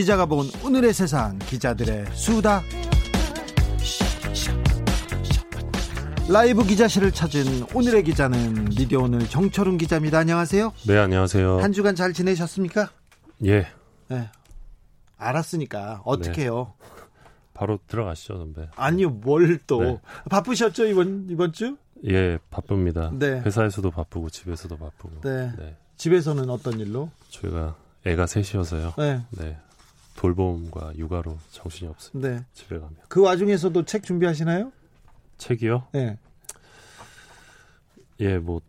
기자가 본 오늘의 세상, 기자들의 수다. 라이브 기자실을 찾은 오늘의 기자는 미디어 오늘 정철훈 기자입니다. 안녕하세요. 네, 안녕하세요. 한 주간 잘 지내셨습니까? 예. 네. 알았으니까 어떻게 해요? 바로 들어가시죠, 선배. 아니요, 뭘 또. 네. 바쁘셨죠, 이번, 이번 주? 예, 바쁩니다. 네. 회사에서도 바쁘고 집에서도 바쁘고. 네. 집에서는 어떤 일로? 저희가 애가 셋이어서요. 네. 네. 돌봄과 육아로 정신이 없습니다. 네. 집에 가면. 그 와중에서도 책 준비하시나요? 책이요? 네. 예, 뭐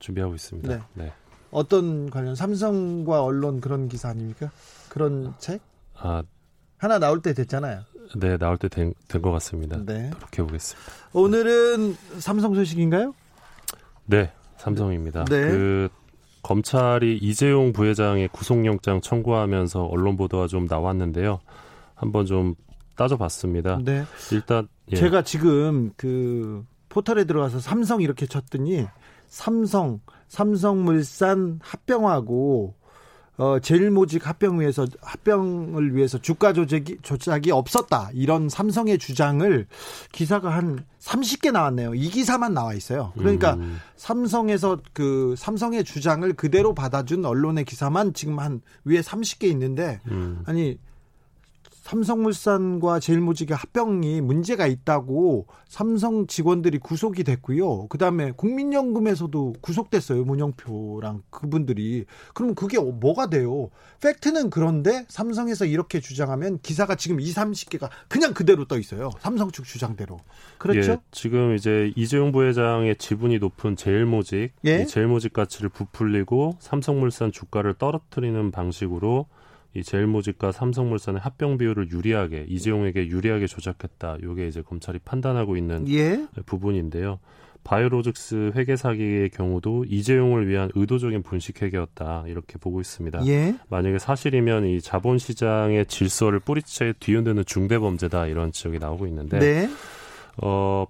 준비하고 있습니다. 네. 네. 어떤 관련 삼성과 언론 그런 기사 아닙니까? 그런 책 아, 하나 나올 때 됐잖아요. 네, 나올 때 된 것 같습니다. 네. 노력해 보겠습니다. 오늘은 삼성 소식인가요? 네, 삼성입니다. 네. 그 검찰이 이재용 부회장의 구속영장 청구하면서 언론 보도가 좀 나왔는데요. 한번 좀 따져봤습니다. 네. 일단 예. 제가 지금 그 포털에 들어가서 삼성 이렇게 쳤더니 삼성, 삼성물산 합병하고 어 제일모직 합병 위해서 합병을 위해서 주가 조작이 조작이 없었다. 이런 삼성의 주장을 기사가 한 30개 나왔네요. 이 기사만 나와 있어요. 그러니까 음. 삼성에서 그 삼성의 주장을 그대로 받아준 언론의 기사만 지금 한 위에 30개 있는데 음. 아니 삼성물산과 제일모직의 합병이 문제가 있다고 삼성 직원들이 구속이 됐고요. 그다음에 국민연금에서도 구속됐어요. 문영표랑 그분들이. 그럼 그게 뭐가 돼요? 팩트는 그런데 삼성에서 이렇게 주장하면 기사가 지금 2, 30개가 그냥 그대로 떠 있어요. 삼성 측 주장대로. 그렇죠? 예, 지금 이제 이재용 부회장의 지분이 높은 제일모직, 예? 이 제일모직 가치를 부풀리고 삼성물산 주가를 떨어뜨리는 방식으로 이 제일모직과 삼성물산의 합병 비율을 유리하게 이재용에게 유리하게 조작했다. 이게 이제 검찰이 판단하고 있는 예. 부분인데요. 바이오로직스 회계 사기의 경우도 이재용을 위한 의도적인 분식 회계였다 이렇게 보고 있습니다. 예. 만약에 사실이면 이 자본시장의 질서를 뿌리채 뒤흔드는 중대 범죄다 이런 지적이 나오고 있는데 네. 어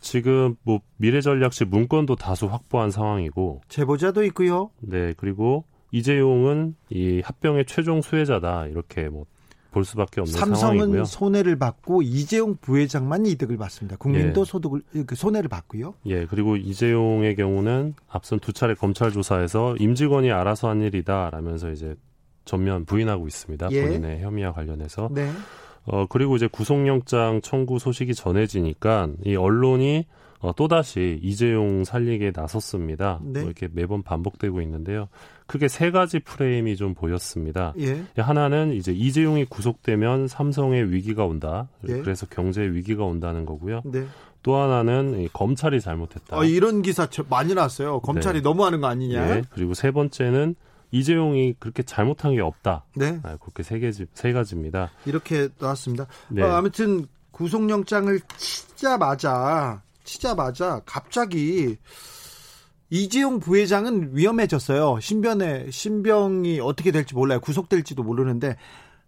지금 뭐 미래전략실 문건도 다수 확보한 상황이고 제보자도 있고요. 네 그리고 이재용은 이 합병의 최종 수혜자다 이렇게 뭐 볼 수밖에 없는 삼성은 상황이고요. 손해를 받고 이재용 부회장만 이득을 받습니다. 국민도 예. 소득을 그 손해를 받고요. 예, 그리고 이재용의 경우는 앞선 두 차례 검찰 조사에서 임직원이 알아서 한 일이다라면서 이제 전면 부인하고 있습니다. 예. 본인의 혐의와 관련해서. 네. 어, 그리고 이제 구속영장 청구 소식이 전해지니까 이 언론이 어, 또다시 이재용 살리기에 나섰습니다. 네. 뭐 이렇게 매번 반복되고 있는데요. 크게 세 가지 프레임이 좀 보였습니다. 예. 하나는 이제 이재용이 구속되면 삼성의 위기가 온다. 예. 그래서 경제 위기가 온다는 거고요. 네. 또 하나는 이 검찰이 잘못했다. 어, 이런 기사 저- 많이 나왔어요. 검찰이 네. 너무하는 거 아니냐? 예. 그리고 세 번째는 이재용이 그렇게 잘못한 게 없다. 네. 아, 그렇게 세 가지 세 가지입니다. 이렇게 나왔습니다. 네. 어, 아무튼 구속영장을 치자마자 치자마자 갑자기 이재용 부회장은 위험해졌어요. 신변에 신병이 어떻게 될지 몰라요. 구속될지도 모르는데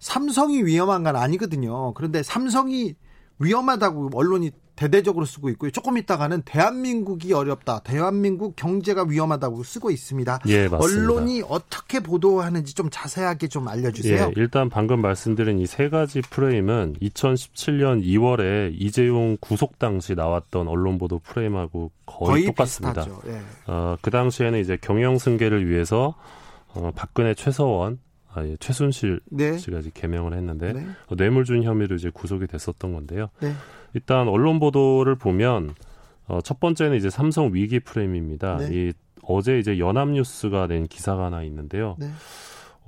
삼성이 위험한 건 아니거든요. 그런데 삼성이 위험하다고 언론이 대대적으로 쓰고 있고요. 조금 있다가는 대한민국이 어렵다. 대한민국 경제가 위험하다고 쓰고 있습니다. 예, 맞습니다. 언론이 어떻게 보도하는지 좀 자세하게 좀 알려주세요. 예, 일단 방금 말씀드린 이 세 가지 프레임은 2017년 2월에 이재용 구속 당시 나왔던 언론 보도 프레임하고 거의, 똑같습니다. 비슷하죠. 예. 어, 그 당시에는 이제 경영 승계를 위해서 어, 박근혜 최서원, 아, 예, 최순실 네. 씨가 이제 개명을 했는데 네. 어, 뇌물준 혐의로 이제 구속이 됐었던 건데요. 네. 일단 언론 보도를 보면 어, 첫 번째는 이제 삼성 위기 프레임입니다. 네. 이 어제 이제 연합뉴스가 낸 기사가 하나 있는데요. 네.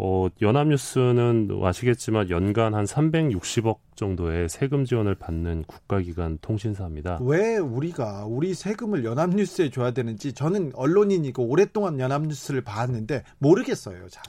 어, 연합뉴스는 아시겠지만 연간 한 360억 정도의 세금 지원을 받는 국가기관 통신사입니다. 왜 우리가 우리 세금을 연합뉴스에 줘야 되는지 저는 언론인이고 오랫동안 연합뉴스를 봤는데 모르겠어요. 잘.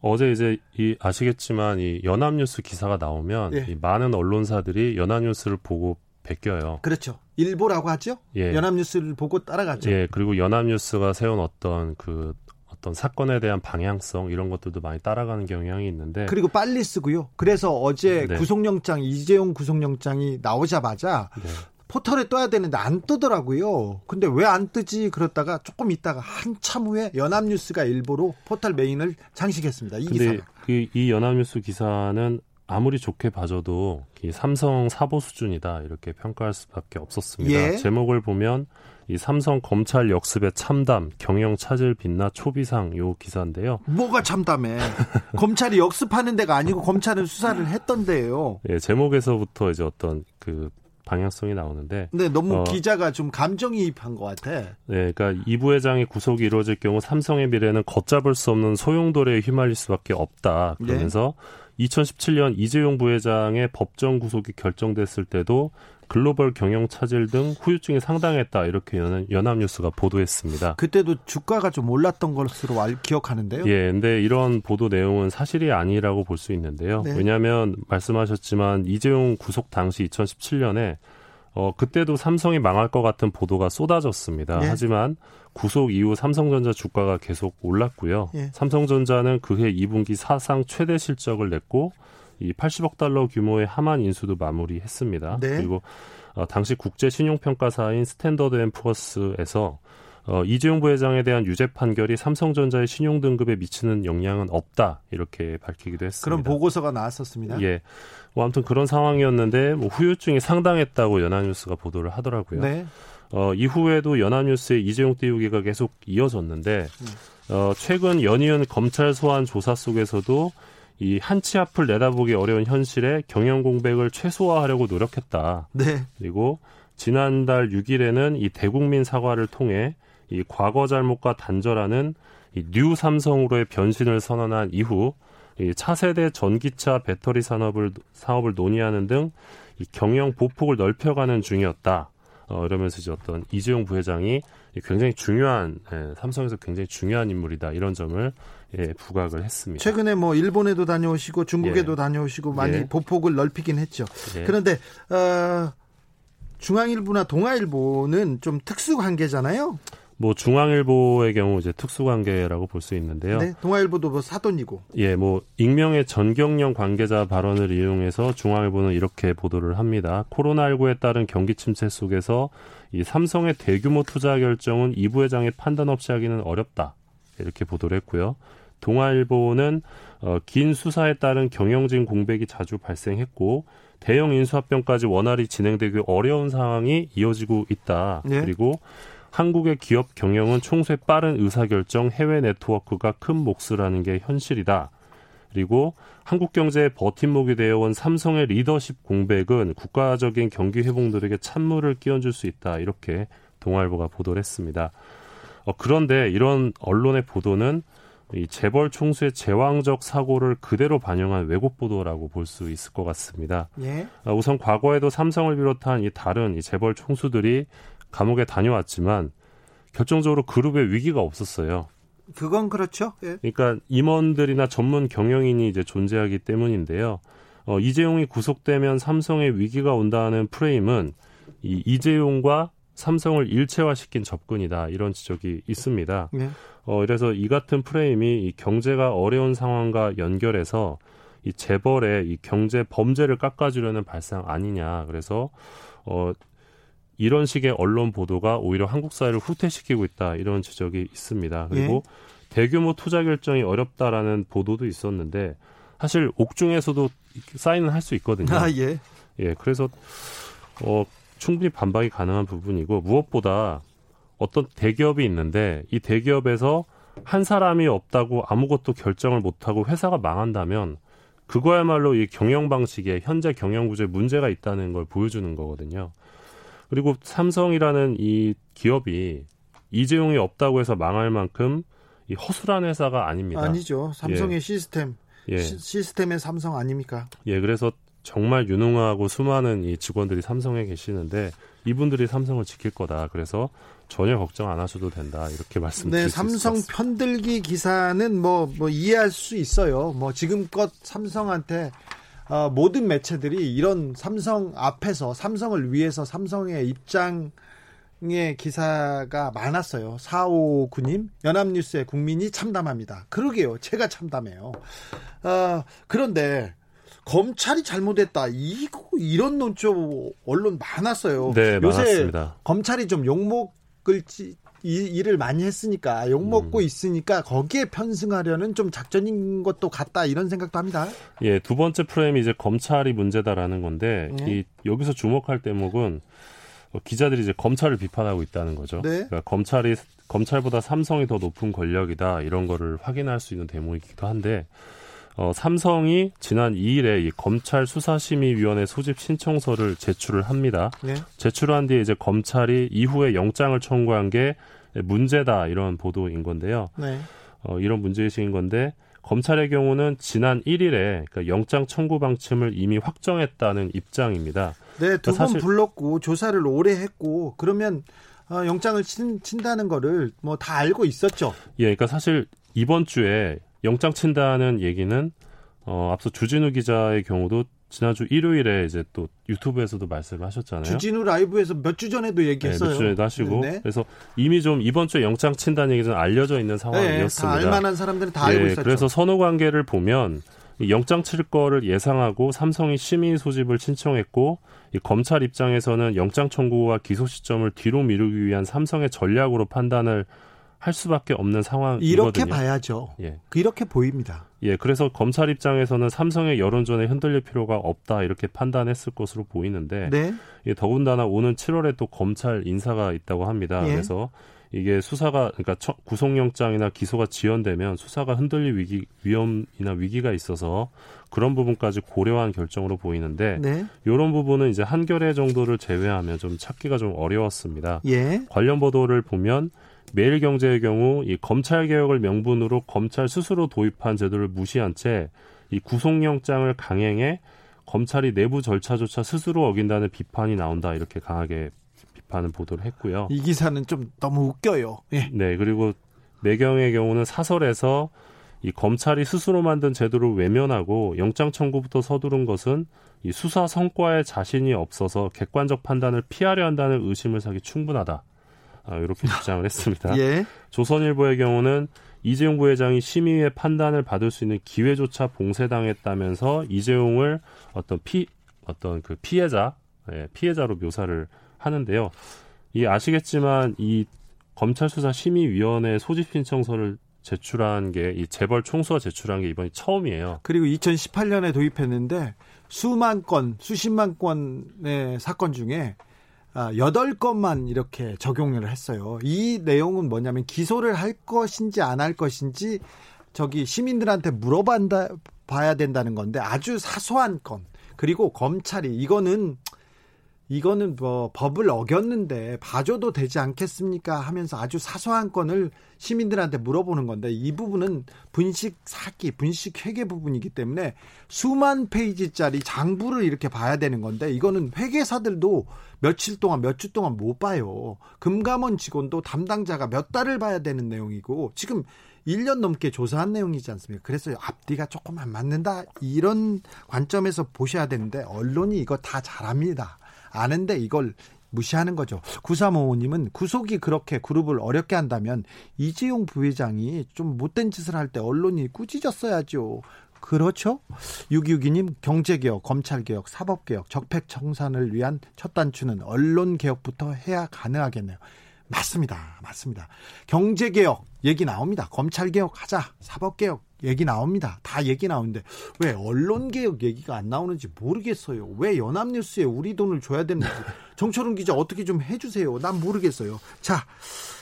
어제 이제 이 아시겠지만 이 연합뉴스 기사가 나오면 예. 이 많은 언론사들이 연합뉴스를 보고 베껴요. 그렇죠. 일보라고 하죠. 예. 연합뉴스를 보고 따라가죠. 예, 그리고 연합뉴스가 세운 어떤 그 어떤 사건에 대한 방향성 이런 것들도 많이 따라가는 경향이 있는데 그리고 빨리 쓰고요. 그래서 어제 네. 구속영장 이재용 구속영장이 나오자마자 네. 포털에 떠야 되는데 안 뜨더라고요. 근데 왜 안 뜨지? 그렇다가 조금 있다가 한참 후에 연합뉴스가 일보로 포털 메인을 장식했습니다. 이 기사. 그 이 연합뉴스 기사는 아무리 좋게 봐줘도 이 삼성 사보 수준이다 이렇게 평가할 수밖에 없었습니다. 예. 제목을 보면 이 삼성 검찰 역습의 참담 경영 차질 빛나 초비상 요 기사인데요. 뭐가 참담해. 검찰이 역습하는 데가 아니고 검찰은 수사를 했던데요. 예, 제목에서부터 이제 어떤 그 방향성이 나오는데 근데 너무 어. 기자가 좀 감정이입한 것 같아. 네, 그러니까 이 부회장의 구속이 이루어질 경우 삼성의 미래는 걷잡을 수 없는 소용돌이에 휘말릴 수밖에 없다. 그러면서 2017년 이재용 부회장의 법정 구속이 결정됐을 때도 글로벌 경영 차질 등 후유증이 상당했다. 이렇게 연, 연합뉴스가 보도했습니다. 그때도 주가가 좀 올랐던 것으로 알, 기억하는데요. 예, 근데 이런 보도 내용은 사실이 아니라고 볼 수 있는데요. 네. 왜냐하면 말씀하셨지만 이재용 구속 당시 2017년에 어 그때도 삼성이 망할 것 같은 보도가 쏟아졌습니다. 네. 하지만 구속 이후 삼성전자 주가가 계속 올랐고요. 예. 삼성전자는 그해 2분기 사상 최대 실적을 냈고 이 80억 달러 규모의 하만 인수도 마무리했습니다. 네. 그리고 어, 당시 국제 신용평가사인 스탠더드 앤 푸어스에서 어, 이재용 부회장에 대한 유죄 판결이 삼성전자의 신용 등급에 미치는 영향은 없다 이렇게 밝히기도 했습니다. 그런 보고서가 나왔었습니다. 예. 뭐 아무튼 그런 상황이었는데 뭐 후유증이 상당했다고 연합뉴스가 보도를 하더라고요. 네. 어, 이후에도 연합뉴스의 이재용 띄우기가 계속 이어졌는데 어, 최근 연이은 검찰 소환 조사 속에서도 이 한치 앞을 내다보기 어려운 현실에 경영 공백을 최소화하려고 노력했다. 네. 그리고 지난달 6일에는 이 대국민 사과를 통해 이 과거 잘못과 단절하는 이 뉴 삼성으로의 변신을 선언한 이후 이 차세대 전기차 배터리 산업을 사업을 논의하는 등 이 경영 보폭을 넓혀가는 중이었다. 어, 이러면서 이제 어떤 이재용 부회장이 굉장히 중요한 예, 삼성에서 굉장히 중요한 인물이다 이런 점을 예, 부각을 했습니다. 최근에 뭐 일본에도 다녀오시고 중국에도 예. 다녀오시고 많이 예. 보폭을 넓히긴 했죠. 예. 그런데 어, 중앙일보나 동아일보는 좀 특수 관계잖아요. 뭐 중앙일보의 경우 이제 특수관계라고 볼 수 있는데요. 네. 동아일보도 뭐 사돈이고. 예, 뭐 익명의 전경련 관계자 발언을 이용해서 중앙일보는 이렇게 보도를 합니다. 코로나19에 따른 경기 침체 속에서 이 삼성의 대규모 투자 결정은 이 부회장의 판단 없이 하기는 어렵다. 이렇게 보도를 했고요. 동아일보는 어, 긴 수사에 따른 경영진 공백이 자주 발생했고 대형 인수합병까지 원활히 진행되기 어려운 상황이 이어지고 있다. 네. 그리고 한국의 기업 경영은 총수의 빠른 의사결정, 해외 네트워크가 큰 몫을 게 현실이다. 그리고 한국 경제의 버팀목이 되어온 삼성의 리더십 공백은 국가적인 경기 회복들에게 찬물을 끼얹을 수 있다. 이렇게 동아일보가 보도를 했습니다. 어, 그런데 이런 언론의 보도는 이 재벌 총수의 제왕적 사고를 그대로 반영한 왜곡 보도라고 볼 수 있을 것 같습니다. 예. 아, 우선 과거에도 삼성을 비롯한 이 다른 이 재벌 총수들이 감옥에 다녀왔지만 결정적으로 그룹에 위기가 없었어요. 그건 그렇죠. 예. 그러니까 임원들이나 전문 경영인이 이제 존재하기 때문인데요. 어, 이재용이 구속되면 삼성의 위기가 온다는 프레임은 이 이재용과 삼성을 일체화시킨 접근이다 이런 지적이 있습니다. 예. 어, 그래서 이 같은 프레임이 이 경제가 어려운 상황과 연결해서 이 재벌의 이 경제 범죄를 깎아주려는 발상 아니냐. 그래서 어, 이런 식의 언론 보도가 오히려 한국 사회를 후퇴시키고 있다 이런 지적이 있습니다. 그리고 대규모 투자 결정이 어렵다라는 보도도 있었는데 사실 옥중에서도 사인은 할 수 있거든요. 아, 예. 예, 그래서 어 충분히 반박이 가능한 부분이고 무엇보다 어떤 대기업이 있는데 이 대기업에서 한 사람이 없다고 아무것도 결정을 못하고 회사가 망한다면 그거야말로 이 경영 방식에 현재 경영 구조에 문제가 있다는 걸 보여주는 거거든요. 그리고 삼성이라는 이 기업이 이재용이 없다고 해서 망할 만큼 이 허술한 회사가 아닙니다. 아니죠. 삼성의 시스템. 예. 시, 시스템의 삼성 아닙니까? 예, 그래서 정말 유능하고 수많은 이 직원들이 삼성에 계시는데 이분들이 삼성을 지킬 거다. 그래서 전혀 걱정 안 하셔도 된다 이렇게 말씀드릴 네, 수 삼성. 편들기 기사는 뭐, 뭐 이해할 수 있어요. 뭐 지금껏 삼성한테 어, 모든 매체들이 이런 삼성 앞에서 삼성을 위해서 삼성의 입장 의 기사가 많았어요. 459님, 연합뉴스의 국민이 참담합니다. 그러게요. 제가 참담해요. 어, 그런데 검찰이 잘못했다. 이거 이런 논조 언론 많았어요. 네, 요새 많았습니다. 검찰이 좀 욕먹을 지- 이, 일을 많이 했으니까 욕먹고 음. 있으니까 거기에 편승하려는 좀 작전인 것도 같다 이런 생각도 합니다. 예, 두 번째 프레임이 이제 검찰이 문제다라는 건데 네. 이 여기서 주목할 대목은 어, 기자들이 이제 검찰을 비판하고 있다는 거죠. 네. 그러니까 검찰이 검찰보다 삼성이 더 높은 권력이다 이런 거를 확인할 수 있는 대목이기도 한데 어, 삼성이 지난 2일에 이 검찰 수사심의위원회 소집 신청서를 제출을 합니다. 네. 제출한 뒤에 이제 검찰이 이후에 영장을 청구한 게 문제다 이런 보도인 건데요. 네. 어, 이런 문제의식인 건데 검찰의 경우는 지난 1일에 그러니까 영장 청구 방침을 이미 확정했다는 입장입니다. 네, 두번 사실- 불렀고 조사를 오래 했고 그러면 어, 영장을 친, 친다는 거를 뭐 다 알고 있었죠. 예, 그러니까 사실 이번 주에 영장 친다는 얘기는 어, 앞서 주진우 기자의 경우도 지난주 일요일에 이제 또 유튜브에서도 말씀을 하셨잖아요. 주진우 라이브에서 몇 주 전에도 네, 얘기했어요. 몇 주에도 하시고 네, 네. 그래서 이미 좀 이번 주에 영장 친다는 얘기 좀 알려져 있는 네, 상황이었습니다. 다 알만한 사람들은 다 알고 예, 있었죠. 그래서 선호 관계를 보면 이 영장 칠 거를 예상하고 삼성이 심의 소집을 신청했고 이 검찰 입장에서는 영장 청구와 기소 시점을 뒤로 미루기 위한 삼성의 전략으로 판단을 할 수밖에 없는 상황이거든요. 이렇게 봐야죠. 예. 이렇게 보입니다. 예, 그래서 검찰 입장에서는 삼성의 여론전에 흔들릴 필요가 없다 이렇게 판단했을 것으로 보이는데 네. 예, 더군다나 오는 7월에 또 검찰 인사가 있다고 합니다. 예. 그래서 이게 수사가 그러니까 처- 구속영장이나 기소가 지연되면 수사가 흔들릴 위기 위험이나 위기가 있어서 그런 부분까지 고려한 결정으로 보이는데 네. 이런 부분은 이제 한겨레 정도를 제외하면 좀 찾기가 좀 어려웠습니다. 예. 관련 보도를 보면 매일경제의 경우 이 검찰 개혁을 명분으로 검찰 스스로 도입한 제도를 무시한 채 이 구속영장을 강행해 검찰이 내부 절차조차 스스로 어긴다는 비판이 나온다 이렇게 강하게 비판을 보도를 했고요. 이 기사는 좀 너무 웃겨요. 예. 네 그리고 매경의 경우는 사설에서 이 검찰이 스스로 만든 제도를 외면하고 영장 청구부터 서두른 것은 이 수사 성과에 자신이 없어서 객관적 판단을 피하려 한다는 의심을 사기 충분하다. 아, 이렇게 주장을 했습니다. 예. 조선일보의 경우는 이재용 부회장이 심의의 판단을 받을 수 있는 기회조차 봉쇄당했다면서 이재용을 어떤 피 어떤 그 피해자 예, 피해자로 묘사를 하는데요. 이 아시겠지만 이 검찰 수사 심의위원회 소집 신청서를 제출한 게 이 재벌 총수가 제출한 게 이번이 처음이에요. 그리고 2018년에 도입했는데 수만 건, 수십만 건의 사건 중에 아, 8건만 이렇게 적용을 했어요. 이 내용은 뭐냐면 기소를 할 것인지 안 할 것인지 저기 시민들한테 물어봐야 봐야 된다는 건데 아주 사소한 건. 그리고 검찰이 이거는 이거는 뭐 법을 어겼는데 봐줘도 되지 않겠습니까 하면서 아주 사소한 건을 시민들한테 물어보는 건데 이 부분은 분식 사기, 분식 회계 부분이기 때문에 수만 페이지짜리 장부를 이렇게 봐야 되는 건데 이거는 회계사들도 며칠 동안 몇 주 동안 못 봐요. 금감원 직원도 담당자가 몇 달을 봐야 되는 내용이고 지금 1년 넘게 조사한 내용이지 않습니까? 그래서 앞뒤가 조금 안 맞는다. 이런 관점에서 보셔야 되는데 언론이 이거 다 잘합니다. 아는데 이걸 무시하는 거죠. 9355님은 구속이 그렇게 그룹을 어렵게 한다면 이재용 부회장이 좀 못된 짓을 할 때 언론이 꾸짖었어야죠. 그렇죠? 662님 경제개혁, 검찰개혁, 사법개혁, 적폐청산을 위한 첫 단추는 언론개혁부터 해야 가능하겠네요. 맞습니다. 맞습니다. 경제개혁 얘기 나옵니다. 검찰 개혁 하자. 사법 개혁 얘기 나옵니다. 다 얘기 나오는데 왜 언론 개혁 얘기가 안 나오는지 모르겠어요. 왜 연합뉴스에 우리 돈을 줘야 되는지 정철훈 기자 어떻게 좀 해주세요. 난 모르겠어요. 자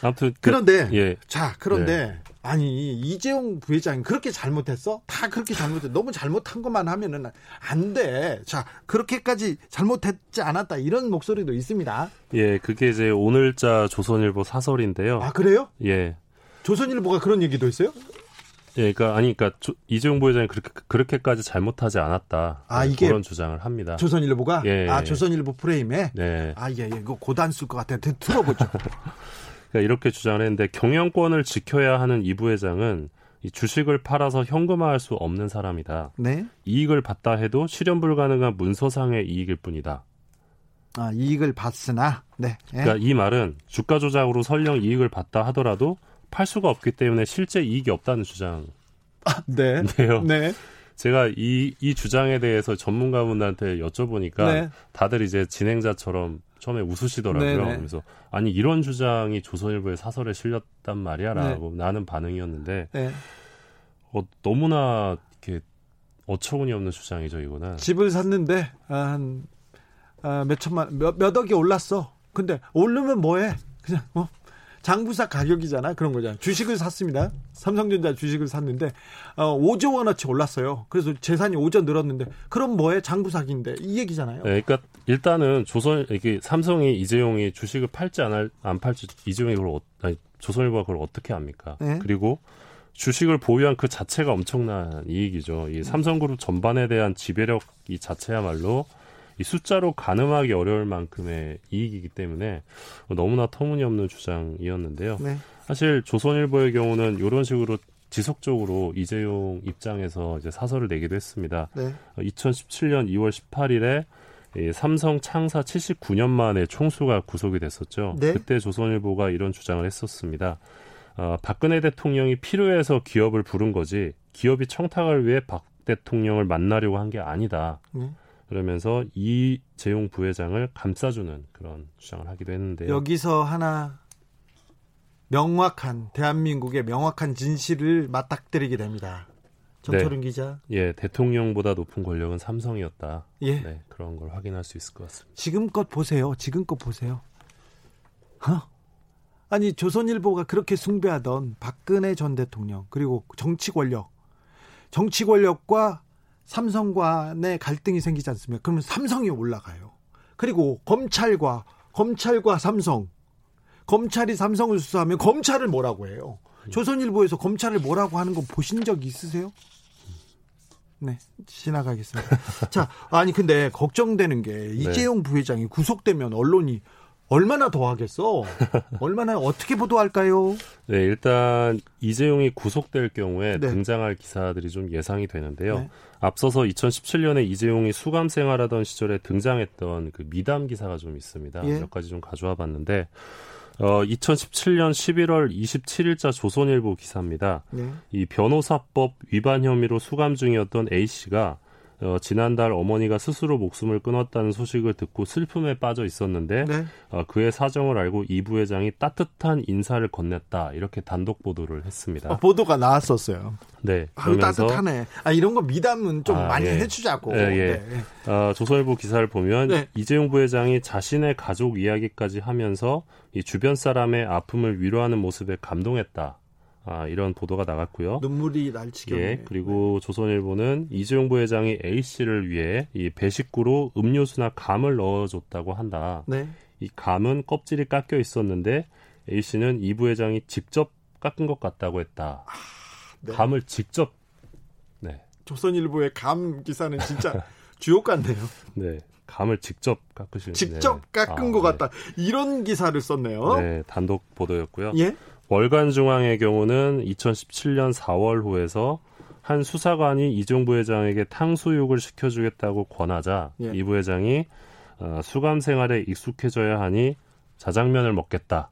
아무튼 그- 그런데 예. 자 그런데 아니 이재용 부회장이 그렇게 잘못했어? 다 그렇게 잘못해. 너무 잘못한 것만 하면은 안 돼. 자 그렇게까지 잘못했지 않았다 이런 목소리도 있습니다. 예, 그게 이제 오늘자 조선일보 사설인데요. 아 그래요? 예. 조선일보가 그런 얘기도 했어요? 예, 그러니까 아니, 그러니까 조- 이재용 부회장이 그렇게 그렇게까지 잘못하지 않았다. 아, 네, 이게 그런 주장을 합니다. 조선일보가 예, 아 예. 조선일보 프레임에 네. 아 예 예 이거 고단 쓸것 같아요. 들- 들어보죠. 그러니까 이렇게 주장을 했는데 경영권을 지켜야 하는 이 부회장은 이 주식을 팔아서 현금화할 수 없는 사람이다. 네. 이익을 받다 해도 실현 불가능한 문서상의 이익일 뿐이다. 아, 이익을 받으나, 네. 예. 그러니까 이 말은 주가 조작으로 설령 이익을 받다 하더라도 팔 수가 없기 때문에 실제 이익이 없다는 주장. 아, 네. 네요. 네. 제가 이, 이 주장에 대해서 전문가분들한테 여쭤보니까 네. 다들 이제 진행자처럼 처음에 웃으시더라고요. 네. 그래서 아니 이런 주장이 조선일보의 사설에 실렸단 말이야라고 네. 나는 반응이었는데 네. 어, 너무나 이렇게 어처구니 없는 주장이죠 이거는. 집을 샀는데 한 아, 몇 천만 몇, 몇 억이 올랐어. 근데 오르면 뭐해? 그냥 어 장부사 가격이잖아. 그런 거잖아. 주식을 샀습니다. 삼성전자 주식을 샀는데 어, 5조 원어치 올랐어요. 그래서 재산이 5조 늘었는데 그럼 뭐해? 장부사기인데 이 얘기잖아요. 네, 그러니까 일단은 조선 이게 삼성이 이재용이 주식을 팔지 안, 안 팔지 이재용이 그걸 어, 아니, 조선일보가 그걸 어떻게 합니까? 네. 그리고 주식을 보유한 그 자체가 엄청난 이익이죠. 이 삼성그룹 전반에 대한 지배력 이 자체야말로 이 숫자로 가늠하기 어려울 만큼의 이익이기 때문에 너무나 터무니없는 주장이었는데요. 네. 사실 조선일보의 경우는 이런 식으로 지속적으로 이재용 입장에서 이제 사설을 내기도 했습니다. 네. 2017년 2월 18일에 이 삼성 창사 79년 만에 총수가 구속이 됐었죠. 네. 그때 조선일보가 이런 주장을 했었습니다. 어, 박근혜 대통령이 필요해서 기업을 부른 거지 기업이 청탁을 위해 박 대통령을 만나려고 한 게 아니다. 네. 그러면서 이재용 부회장을 감싸주는 그런 주장을 하기도 했는데요. 여기서 하나 명확한 대한민국의 명확한 진실을 맞닥뜨리게 됩니다. 정철은 네. 기자. 예, 대통령보다 높은 권력은 삼성이었다. 예. 네, 그런 걸 확인할 수 있을 것 같습니다. 지금껏 보세요. 지금껏 보세요. 어? 아니 조선일보가 그렇게 숭배하던 박근혜 전 대통령 그리고 정치 권력, 정치 권력과 삼성 간의 갈등이 생기지 않습니까? 그러면 삼성이 올라가요. 그리고 검찰과 검찰과 삼성 검찰이 삼성을 수사하면 검찰을 뭐라고 해요? 조선일보에서 검찰을 뭐라고 하는 거 보신 적 있으세요? 네, 지나가겠습니다. 자, 아니 근데 걱정되는 게 네. 이재용 부회장이 구속되면 언론이 얼마나 더 하겠어? 얼마나 어떻게 보도할까요? 네, 일단 이재용이 구속될 경우에 네. 등장할 기사들이 좀 예상이 되는데요. 네. 앞서서 2017년에 이재용이 수감 생활하던 시절에 등장했던 그 미담 기사가 좀 있습니다. 예. 몇 가지 좀 가져와 봤는데 어, 2017년 11월 27일자 조선일보 기사입니다. 네. 이 변호사법 위반 혐의로 수감 중이었던 A 씨가 어, 지난달 어머니가 스스로 목숨을 끊었다는 소식을 듣고 슬픔에 빠져 있었는데 네. 어, 그의 사정을 알고 이 부회장이 따뜻한 인사를 건넸다 이렇게 단독 보도를 했습니다. 어, 보도가 나왔었어요. 네, 그러면서 따뜻하네. 아 이런 거 미담은 좀 아, 많이 예. 해주자고. 예, 예. 네. 어, 조선일보 기사를 보면 네. 이재용 부회장이 자신의 가족 이야기까지 하면서 이 주변 사람의 아픔을 위로하는 모습에 감동했다. 아, 이런 보도가 나갔고요. 눈물이 날 지경에. 예, 그리고 네. 조선일보는 이재용 부회장이 A 씨를 위해 이 배식구로 음료수나 감을 넣어줬다고 한다. 네. 이 감은 껍질이 깎여 있었는데 A 씨는 이 부회장이 직접 깎은 것 같다고 했다. 아, 네. 감을 직접. 네. 조선일보의 감 기사는 진짜 주옥 같네요. 네. 감을 직접 깎으신 직접 네. 깎은 아, 것 같다. 이런 기사를 썼네요. 네, 단독 보도였고요. 예? 월간 중앙의 경우는 2017년 4월 호에서 한 수사관이 이종 부회장에게 탕수육을 시켜주겠다고 권하자 예. 이 부회장이 어, 수감 생활에 익숙해져야 하니 자장면을 먹겠다.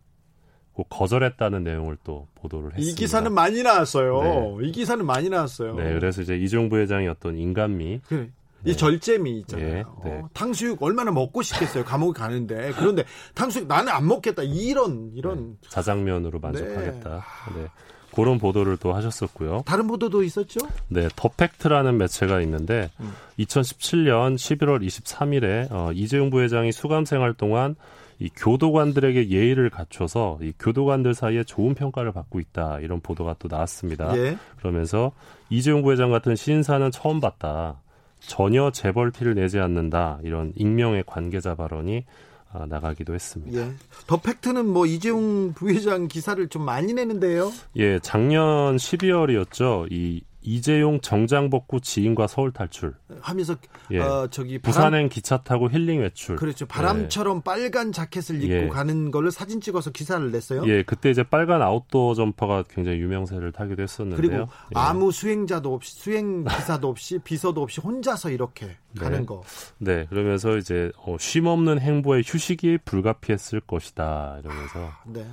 거절했다는 내용을 또 보도를 했습니다. 이 기사는 많이 나왔어요. 네. 이 기사는 많이 나왔어요. 네, 그래서 이제 이종 부회장이 어떤 인간미, 그래. 이 네. 절제미 있잖아요. 네, 네. 어, 탕수육 얼마나 먹고 싶겠어요. 감옥에 가는데 그런데 탕수육 나는 안 먹겠다. 이런 이런 네. 자장면으로 만족하겠다. 네. 네. 그런 보도를 또 하셨었고요. 다른 보도도 있었죠? 네, 더 팩트라는 매체가 있는데 음. 2017년 11월 23일에 어, 이재용 부회장이 수감 생활 동안 이 교도관들에게 예의를 갖춰서 이 교도관들 사이에 좋은 평가를 받고 있다 이런 보도가 또 나왔습니다. 예. 그러면서 이재용 부회장 같은 신사는 처음 봤다. 전혀 재벌티를 내지 않는다 이런 익명의 관계자 발언이 아, 나가기도 했습니다. 예. 더 팩트는 뭐 이재용 부회장 기사를 좀 많이 내는데요. 예, 작년 12월이었죠. 이 이재용 정장 벗고 지인과 서울 탈출. 하면서 예. 어, 저기 바람, 부산행 기차 타고 힐링 외출. 그렇죠. 바람처럼 빨간 자켓을 입고 예. 가는 걸를 사진 찍어서 기사를 냈어요. 예, 그때 이제 빨간 아웃도어 점퍼가 굉장히 유명세를 타기도 했었는데요. 그리고 예. 아무 수행자도 없이 수행 기사도 없이 비서도 없이 혼자서 이렇게 가는 네. 거. 네, 그러면서 이제 어, 쉼 없는 행보에 휴식이 불가피했을 것이다 이러면서 네.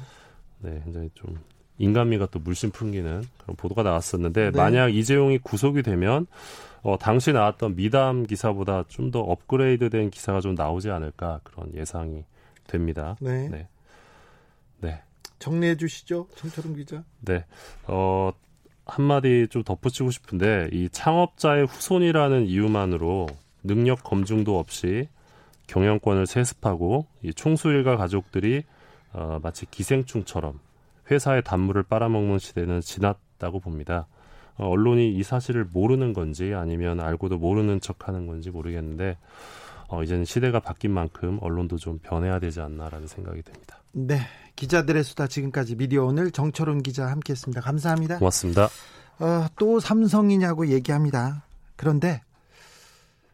네, 굉장히 좀 인간미가 또 물씬 풍기는 그런 보도가 나왔었는데 네. 만약 이재용이 구속이 되면 어, 당시 나왔던 미담 기사보다 좀 더 업그레이드된 기사가 좀 나오지 않을까 그런 예상이 됩니다. 네. 네. 네. 정리해 주시죠. 정철웅 기자. 네. 어, 한마디 좀 덧붙이고 싶은데, 이 창업자의 후손이라는 이유만으로 능력 검증도 없이 경영권을 세습하고, 이 총수일가 가족들이 어, 마치 기생충처럼 회사의 단물을 빨아먹는 시대는 지났다고 봅니다. 어, 언론이 이 사실을 모르는 건지 아니면 알고도 모르는 척 하는 건지 모르겠는데, 어, 이제는 시대가 바뀐 만큼 언론도 좀 변해야 되지 않나라는 생각이 듭니다. 네. 기자들의 수다 지금까지 미디어 오늘 정철웅 기자 함께했습니다. 감사합니다. 고맙습니다. 어, 또 삼성이냐고 얘기합니다. 그런데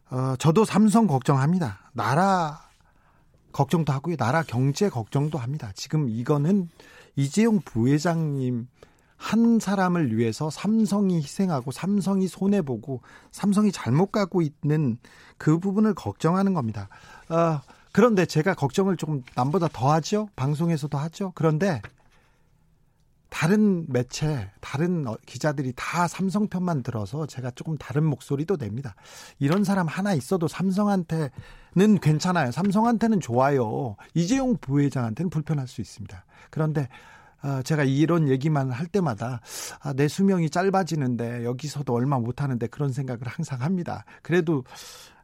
어, 저도 삼성 걱정합니다. 나라 걱정도 하고요. 나라 경제 걱정도 합니다. 지금 이거는 이재용 부회장님 한 사람을 위해서 삼성이 희생하고 삼성이 손해 보고 삼성이 잘못 가고 있는 그 부분을 걱정하는 겁니다. 어, 그런데 제가 걱정을 조금 남보다 더 하죠. 방송에서도 하죠. 그런데 다른 매체, 다른 어, 기자들이 다 삼성 편만 들어서 제가 조금 다른 목소리도 냅니다. 이런 사람 하나 있어도 삼성한테는 괜찮아요. 삼성한테는 좋아요. 이재용 부회장한테는 불편할 수 있습니다. 그런데 어, 제가 이런 얘기만 할 때마다 아, 내 수명이 짧아지는데 여기서도 얼마 못하는데 그런 생각을 항상 합니다. 그래도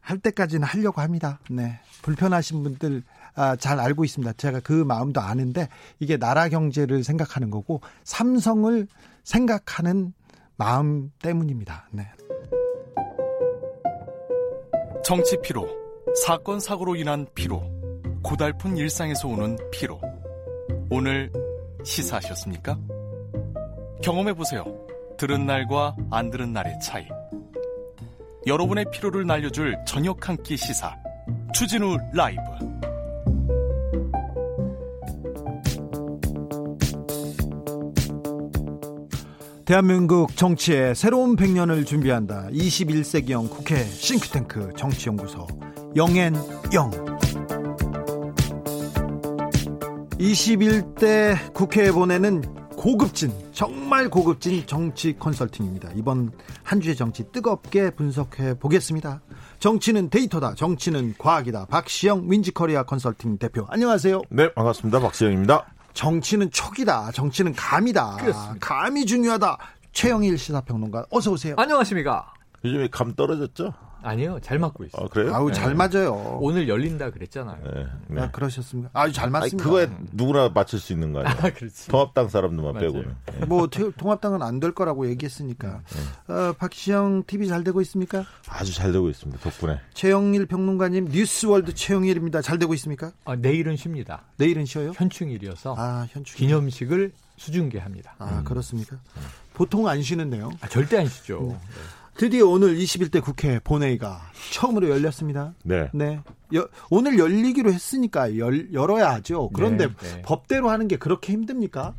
할 때까지는 하려고 합니다. 네. 불편하신 분들 아, 잘 알고 있습니다. 제가 그 마음도 아는데 이게 나라 경제를 생각하는 거고 삼성을 생각하는 마음 때문입니다. 네. 정치 피로, 사건 사고로 인한 피로, 고달픈 일상에서 오는 피로. 오늘 시사하셨습니까? 경험해 보세요. 들은 날과 안 들은 날의 차이. 여러분의 피로를 날려줄 저녁 한 끼 시사. 추진우 라이브. 대한민국 정치의 새로운 100년을 준비한다. 21세기형 국회 싱크탱크 정치연구소 영앤영 21대 국회에 보내는 고급진 정말 고급진 정치 컨설팅입니다. 이번 한 주의 정치 뜨겁게 분석해 보겠습니다. 정치는 데이터다. 정치는 과학이다. 박시영 윈지코리아 컨설팅 대표. 안녕하세요. 네, 반갑습니다. 박시영입니다. 정치는 촉이다. 정치는 감이다. 감이 중요하다. 최영일 시사평론가 어서 오세요. 안녕하십니까? 요즘에 감 떨어졌죠? 아니요, 잘 맞고 있어요. 아, 그래요? 아우 잘 맞아요. 오늘 열린다 그랬잖아요. 네. 네. 아, 그러셨습니까? 아주 잘 아니, 맞습니다. 그거에 누구나 맞출 수 있는 거 아니에요? 아, 그렇지. 통합당 사람들만 맞아요. 빼고는. 네. 뭐 태- 통합당은 안 될 거라고 얘기했으니까. 어, 박시영 TV 잘 되고 있습니까? 아주 잘 되고 있습니다. 덕분에. 최영일 평론가님 뉴스월드 최영일입니다. 잘 되고 있습니까? 아, 내일은 쉽니다. 내일은 쉬어요? 현충일이어서 아 현충. 기념식을 수중계합니다. 아 그렇습니까? 보통 안 쉬는데요. 아, 절대 안 쉬죠. 드디어 오늘 21대 국회 본회의가 처음으로 열렸습니다. 네. 네. 여- 오늘 열리기로 했으니까 열, 열어야 하죠. 그런데 네, 네. 법대로 하는 게 그렇게 힘듭니까?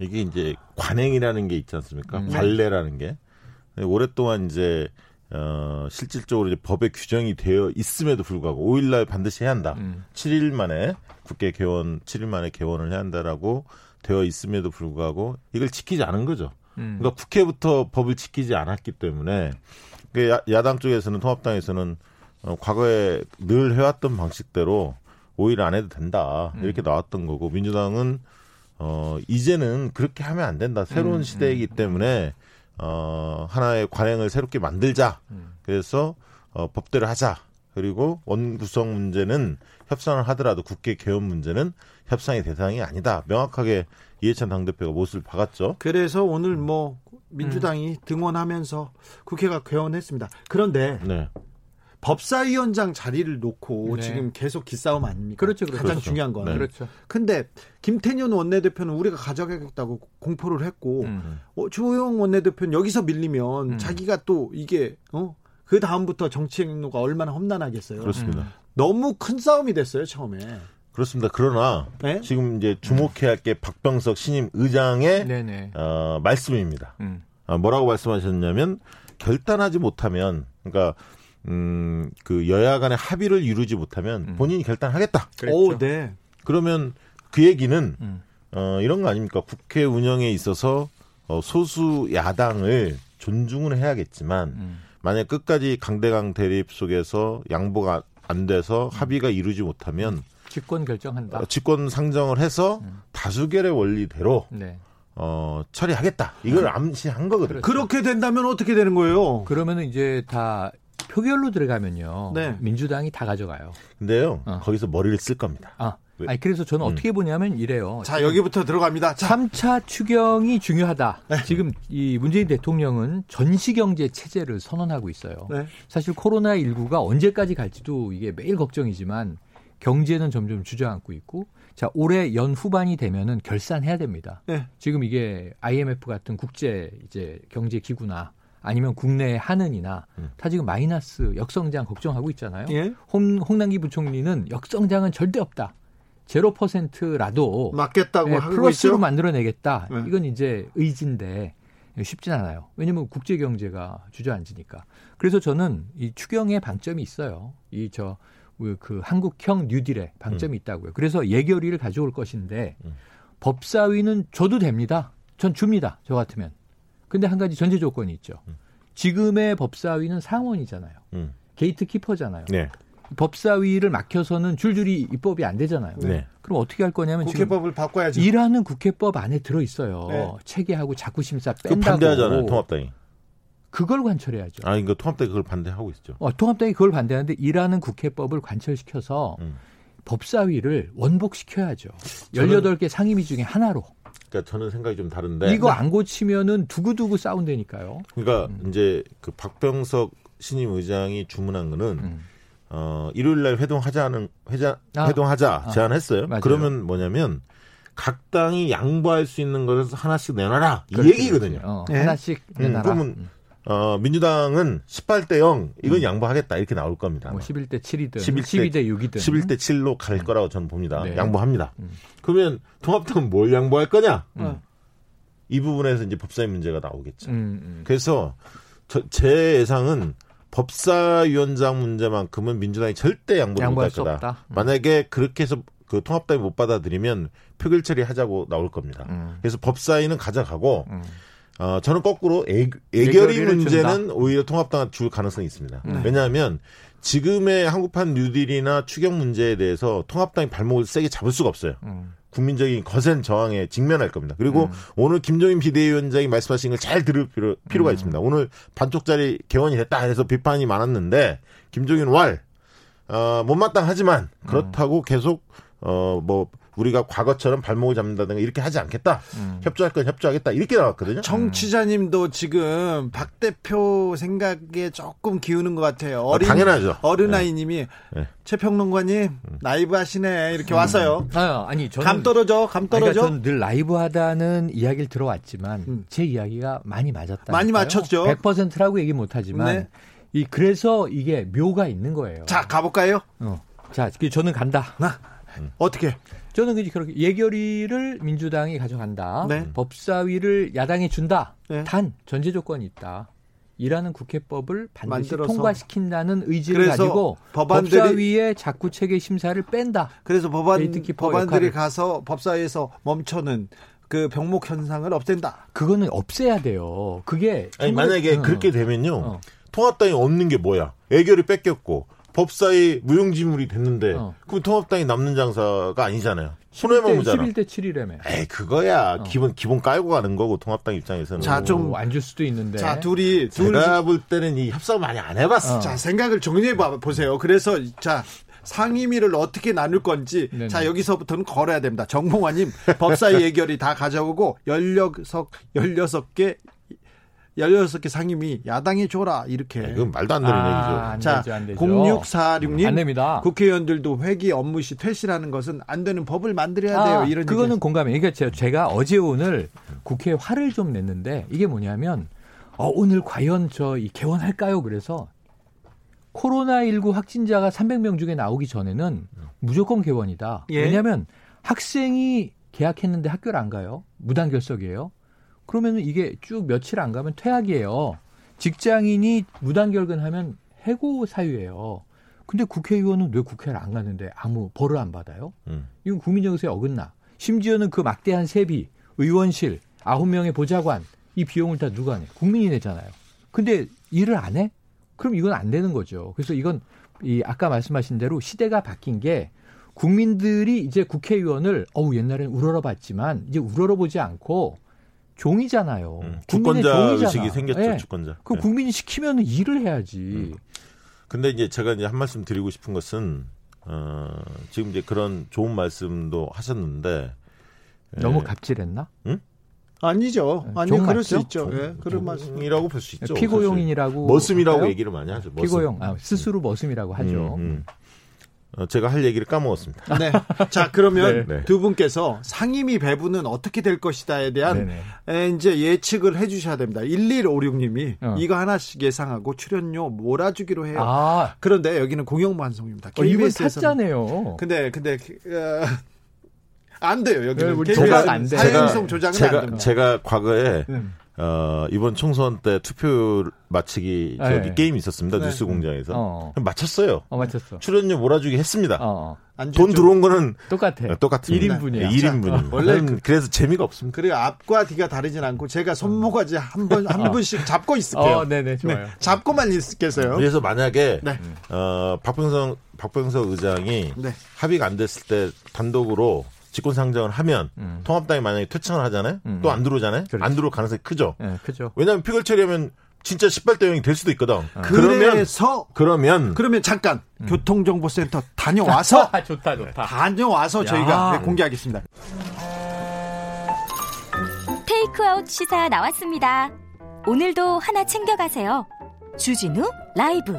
이게 이제 관행이라는 게 있지 않습니까? 음. 관례라는 게. 네, 오랫동안 이제, 어, 실질적으로 이제 법에 규정이 되어 있음에도 불구하고 5일날 반드시 해야 한다. 음. 7일 만에 국회 개원, 7일 만에 개원을 해야 한다라고 되어 있음에도 불구하고 이걸 지키지 않은 거죠. 음. 그러니까 국회부터 법을 지키지 않았기 때문에 그 야, 야당 쪽에서는 통합당에서는 어, 과거에 늘 해왔던 방식대로 오히려 안 해도 된다. 이렇게 나왔던 거고 민주당은 어 이제는 그렇게 하면 안 된다. 새로운 음, 시대이기 때문에 어 하나의 관행을 새롭게 만들자. 음. 그래서 어 법대로 하자. 그리고 원구성 문제는 협상을 하더라도 국회 개헌 문제는 협상의 대상이 아니다. 명확하게 이해찬 당대표가 못을 박았죠. 그래서 오늘 뭐 민주당이 등원하면서 국회가 개원했습니다. 그런데 네. 법사위원장 자리를 놓고 네. 지금 계속 기싸움 아닙니까? 그렇죠, 그렇죠. 가장 그렇죠. 중요한 건. 네. 그렇죠. 근데 김태년 원내대표는 우리가 가져가겠다고 공포를 했고 음. 어, 주호영 원내대표는 여기서 밀리면 음. 자기가 또 이게 어? 그 다음부터 정치 행로가 얼마나 험난하겠어요. 그렇습니다. 너무 큰 싸움이 됐어요 처음에. 그렇습니다. 그러나 네? 지금 이제 주목해야 할 게 박병석 신임 의장의 네네. 어, 말씀입니다. 음. 아, 뭐라고 말씀하셨냐면 결단하지 못하면 그러니까 음, 그 여야 간의 합의를 이루지 못하면 음. 본인이 결단하겠다. 오, 네. 그러면 그 얘기는 음. 어, 이런 거 아닙니까? 국회 운영에 있어서 어, 소수 야당을 존중은 해야겠지만 음. 만약 끝까지 강대강 대립 속에서 양보가 안 돼서 합의가 이루지 못하면 직권 결정한다. 어, 직권 상정을 해서 음. 다수결의 원리대로 네. 어, 처리하겠다. 이걸 암시한 거거든요. 그렇게 된다면 어떻게 되는 거예요? 그러면은 이제 다 표결로 들어가면요. 네. 민주당이 다 가져가요. 근데요, 어. 거기서 머리를 쓸 겁니다. 아, 왜? 아니 그래서 저는 음. 어떻게 보냐면 이래요. 자 여기부터 들어갑니다. 자, 3차 추경이 중요하다. 네. 지금 이 문재인 대통령은 전시경제 체제를 선언하고 있어요. 네. 사실 코로나19가 언제까지 갈지도 이게 매일 걱정이지만 경제는 점점 주저앉고 있고 자, 올해 연 후반이 되면은 결산해야 됩니다. 네. 지금 이게 IMF 같은 국제 이제 경제 기구나 아니면 국내 한은이나 음. 다 지금 마이너스 역성장 걱정하고 있잖아요. 예. 홍, 홍남기 부총리는 역성장은 절대 없다. 0%라도 맞겠다고 네, 플러스로. 만들어내겠다. 네. 이건 이제 의지인데 쉽진 않아요. 왜냐하면 국제 경제가 주저앉으니까. 그래서 저는 이 추경에 방점이 있어요. 이 저 그 한국형 뉴딜에 방점이 있다고요. 그래서 예결위를 가져올 것인데 음. 법사위는 줘도 됩니다. 전 줍니다. 저 같으면. 근데 한 가지 전제 조건이 있죠. 음. 지금의 법사위는 상원이잖아요. 음. gatekeeper잖아요. 네. 법사위를 막혀서는 줄줄이 입법이 안 되잖아요. 네. 그럼 어떻게 할 거냐면 지금 국회법을 바꿔야죠. 일하는 국회법 안에 들어 있어요. 네. 체계하고 자구심사 그 뺀다고. 반대하잖아요, 통합당이. 그걸 관철해야죠. 아, 이거 통합당이 그걸 반대하고 있죠. 어, 통합당이 그걸 반대하는데 일하는 국회법을 관철시켜서 음. 법사위를 원복시켜야죠. 저는- 18개 상임위 중에 하나로. 그러니까 저는 생각이 좀 다른데. 이거 안 고치면은 두고두고 싸운다니까요. 그러니까 음. 이제 그 박병석 신임 의장이 주문한 거는 음. 어 일요일 날 회동하자는 회자 아. 회동하자 아. 제안했어요. 맞아요. 그러면 뭐냐면 각 당이 양보할 수 있는 것을 하나씩 내놔라 이 얘기거든요. 어, 네. 하나씩 음, 내놔라. 그러면 음. 어 민주당은 18대 0 이건 양보하겠다 이렇게 나올 겁니다. 뭐 아마. 11대 7이든 11대 12대 6이든 11대 7로 갈 거라고 저는 봅니다. 네. 양보합니다. 음. 그러면 통합당은 뭘 양보할 거냐? 음. 이 부분에서 이제 법사위 문제가 나오겠죠. 음, 음. 그래서 저- 제 예상은 법사위원장 문제만큼은 민주당이 절대 양보를 양보할 못할 수 거다. 없다. 음. 만약에 그렇게 해서 그 통합당이 못 받아들이면 표결 처리하자고 나올 겁니다. 음. 그래서 법사위는 가져가고 음. 어, 저는 거꾸로 애, 애결이 애결위를 문제는 준다. 오히려 통합당한테 줄 가능성이 있습니다. 네. 왜냐하면 지금의 한국판 뉴딜이나 추경 문제에 대해서 통합당이 발목을 세게 잡을 수가 없어요. 음. 국민적인 거센 저항에 직면할 겁니다. 그리고 음. 오늘 김종인 비대위원장이 말씀하신 걸 잘 들을 필요, 필요가 음. 있습니다. 오늘 반쪽짜리 개원이 됐다 해서 비판이 많았는데 김종인 왈 어, 못마땅하지만 그렇다고 계속 어, 뭐 우리가 과거처럼 발목을 잡는다든가 이렇게 하지 않겠다. 음. 협조할 건 협조하겠다. 이렇게 나왔거든요. 정치자님도 지금 박 대표 생각에 조금 기우는 것 같아요. 어린, 당연하죠. 어른아이님이 네. 최평론가님 나이브 하시네 이렇게 왔어요. 아, 아니 저는 감 떨어져, 감 그러니까 떨어져. 저는 늘 라이브 하다는 이야기를 들어왔지만 음. 제 이야기가 많이 맞았다. 많이 맞췄죠. 100%라고 얘기 못 하지만 네. 이 그래서 이게 묘가 있는 거예요. 자 가볼까요? 어. 자, 그 저는 간다. 어떻게? 저는 그냥 그렇게 예결위를 민주당이 가져간다. 네. 법사위를 야당에 준다. 네. 단 전제 조건이 있다. 일하는 국회법을 반드시 만들어서. 통과시킨다는 의지를 그래서 가지고 법안들이- 법사위의 자구 체계 심사를 뺀다. 그래서 법안 법안들이 역할을. 가서 법사위에서 멈춰는 그 병목 현상을 없앤다. 그거는 없애야 돼요. 그게 아니, 만약에 어. 그렇게 되면요. 어. 통합당이 없는 게 뭐야? 애결이 뺏겼고 법사위 무용지물이 됐는데 어. 그럼 통합당이 남는 장사가 아니잖아요. 손해만 보잖아. 11대 7이라며. 에이 그거야 어. 기본 기본 깔고 가는 거고 통합당 입장에서는. 자, 좀- 안 줄 수도 있는데. 자 둘이 둘 제가 볼 때는 이 협상 많이 안 해봤어. 어. 자 생각을 정리해 봐 보세요. 그래서 자 상임위를 어떻게 나눌 건지 네네. 자 여기서부터는 걸어야 됩니다. 정봉환님 법사위 예결이 다 가져오고 16 16개 16개 상임위 야당에 줘라 이렇게. 그건 말도 안 되는 아, 얘기죠. 안 자, 되죠, 안 되죠. 0646님 안 됩니다. 국회의원들도 회기 업무 시 퇴실하는 것은 안 되는 법을 만들어야 돼요. 아, 이런 그거는 얘기. 공감해. 그러니까 제가, 제가 어제 오늘 국회에 화를 좀 냈는데 이게 뭐냐면 어, 오늘 과연 저 이 개원할까요? 그래서 코로나19 확진자가 300명 중에 나오기 전에는 무조건 개원이다. 예. 왜냐하면 학생이 계약했는데 학교를 안 가요. 무단결석이에요. 그러면 이게 쭉 며칠 안 가면 퇴학이에요. 직장인이 무단결근하면 해고 사유예요. 근데 국회의원은 왜 국회를 안 가는데 아무 벌을 안 받아요? 음. 이건 국민정서에 어긋나. 심지어는 그 막대한 세비, 의원실, 아홉 명의 보좌관, 이 비용을 다 누가 내? 국민이 내잖아요. 근데 일을 안 해? 그럼 이건 안 되는 거죠. 그래서 이건 이 아까 말씀하신 대로 시대가 바뀐 게 국민들이 이제 국회의원을 어우 옛날엔 우러러 봤지만 이제 우러러 보지 않고 종이잖아요. 음. 주권자 종이잖아. 의식이 생겼죠. 예. 주권자. 그 네. 국민이 시키면 일을 해야지. 근데 이제 제가 이제 한 말씀 드리고 싶은 것은 어, 지금 이제 그런 좋은 말씀도 하셨는데 너무 갑질했나? 아니죠. 네, 아니 종 그럴 수 맞죠? 있죠. 예, 그런 말씀. 이라고 볼 수 있죠. 피고용인이라고 사실. 머슴이라고 할까요? 얘기를 많이 하죠. 머슴. 피고용, 아, 스스로 머슴이라고 하죠. 음, 음. 어, 제가 할 얘기를 까먹었습니다. 네. 자, 그러면 네. 네. 두 분께서 상임위 배분은 어떻게 될 것이다에 대한 네네. 에, 이제 예측을 해 주셔야 됩니다. 1156님이 어. 이거 하나씩 예상하고 출연료 몰아주기로 해요. 아, 그런데 여기는 공영방송입니다. 어, 이분 KBS에서 타짜네요. 근데 근데 어, 안 돼요. 네, 여기는 우리 KBS 조작 안 돼. 사행성 조작은 안 제가, 됩니다. 제가 과거에 음. 어, 이번 총선 때 투표 마치기 저기 네. 게임이 있었습니다. 네. 뉴스 공장에서. 어. 맞췄어요. 어, 맞췄어. 출연료 몰아주기 했습니다. 어, 어. 안 돈. 들어온 거는 똑같아. 똑같습니다. 1인분이야. 1인분입니다. 원래 원래 그래서 재미가 없습니다. 그리고 앞과 뒤가 다르진 않고 제가 손모가지 한 번한 분씩 잡고 있을게요. 어, 네네, 좋아요. 잡고만 있겠어요. 그래서 만약에 네. 어, 박병석 박병석 의장이 네. 합의가 안 됐을 때 단독으로 직권 상정을 하면 음. 통합당이 만약에 퇴청을 하잖아요. 음. 또안 들어오잖아요. 그렇죠. 안 들어올 가능성이 크죠. 예, 그죠. 왜냐하면 피결 처리하면 진짜 18대 0이 될 수도 있거든. 그러면 그래서 그러면 그러면 잠깐 음. 교통정보센터 다녀와서 아, 좋다, 좋다. 다녀와서 저희가 네, 공개하겠습니다. 테이크아웃 시사 나왔습니다. 오늘도 하나 챙겨가세요. 주진우 라이브.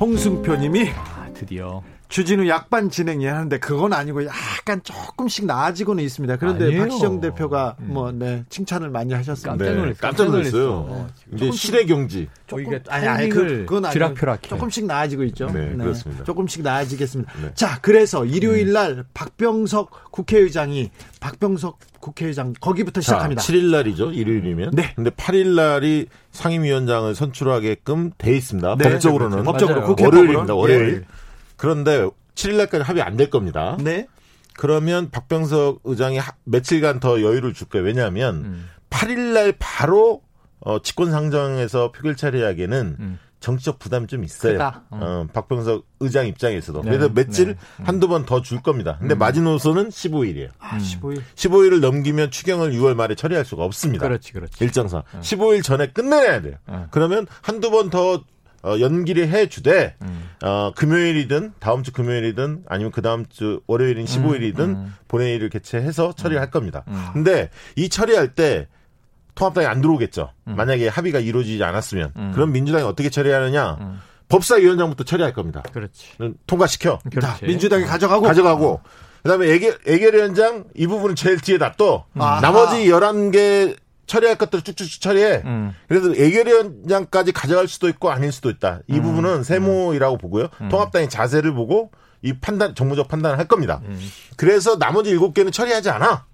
홍승표님이 아, 드디어. 주진우 약반 진행해야 하는데 그건 아니고 약간 조금씩 나아지고는 있습니다. 그런데 아니에요. 박시영 대표가 뭐 네, 칭찬을 많이 하셨습니다. 깜짝 놀랐어요. 네, 깜짝 놀랐어요. 놀랐어. 이제 실의 경지. 어, 이게 아니, 아니, 그, 그건 아니고. 조금씩 나아지고 있죠. 네, 그렇습니다. 조금씩 나아지겠습니다. 네. 자, 그래서 일요일 날 박병석 국회의장이 박병석 국회의장 거기부터 자, 시작합니다. 7일 날이죠. 일요일이면. 네. 근데 8일 날이 상임위원장을 선출하게끔 돼 있습니다. 네. 법적으로는. 법적으로. 국회 월요일입니다. 월요일. 예. 그런데 7일 날까지 합의 안 될 겁니다. 네. 그러면 박병석 의장이 하- 며칠간 더 여유를 줄 거예요. 왜냐하면 음. 8일 날 바로 어, 직권 상정에서 표결 처리하기에는 음. 정치적 부담이 좀 있어요. 음. 어, 박병석 의장 입장에서도. 네, 그래서 며칠 네. 한두 번 더 줄 겁니다. 근데 마지노선은 15일이에요. 아, 15일. 15일을 넘기면 추경을 6월 말에 처리할 수가 없습니다. 그렇지, 그렇지. 일정상 15일 전에 끝내야 돼요. 어. 그러면 한두 번 더 어, 연기를 해 주되 음. 어, 금요일이든 다음 주 금요일이든 아니면 그 다음 주 월요일인 15일이든 음. 본회의를 개최해서 처리할 겁니다. 근데 이 처리할 때 통합당이 안 들어오겠죠. 만약에 합의가 이루어지지 않았으면 그럼 민주당이 어떻게 처리하느냐? 법사위원장부터 처리할 겁니다. 그렇지. 통과시켜. 그렇지. 자, 민주당이 가져가고 가져가고 그다음에 애결, 애결위원장 이 부분은 제일 뒤에 놔둬. 아하. 나머지 11개 처리할 것들을 쭉쭉쭉 처리해. 음. 그래서 애결위원장까지 가져갈 수도 있고 아닐 수도 있다. 이 부분은 세모이라고 보고요. 통합당의 자세를 보고 이 판단 정무적 판단을 할 겁니다. 그래서 나머지 7개는 처리하지 않아.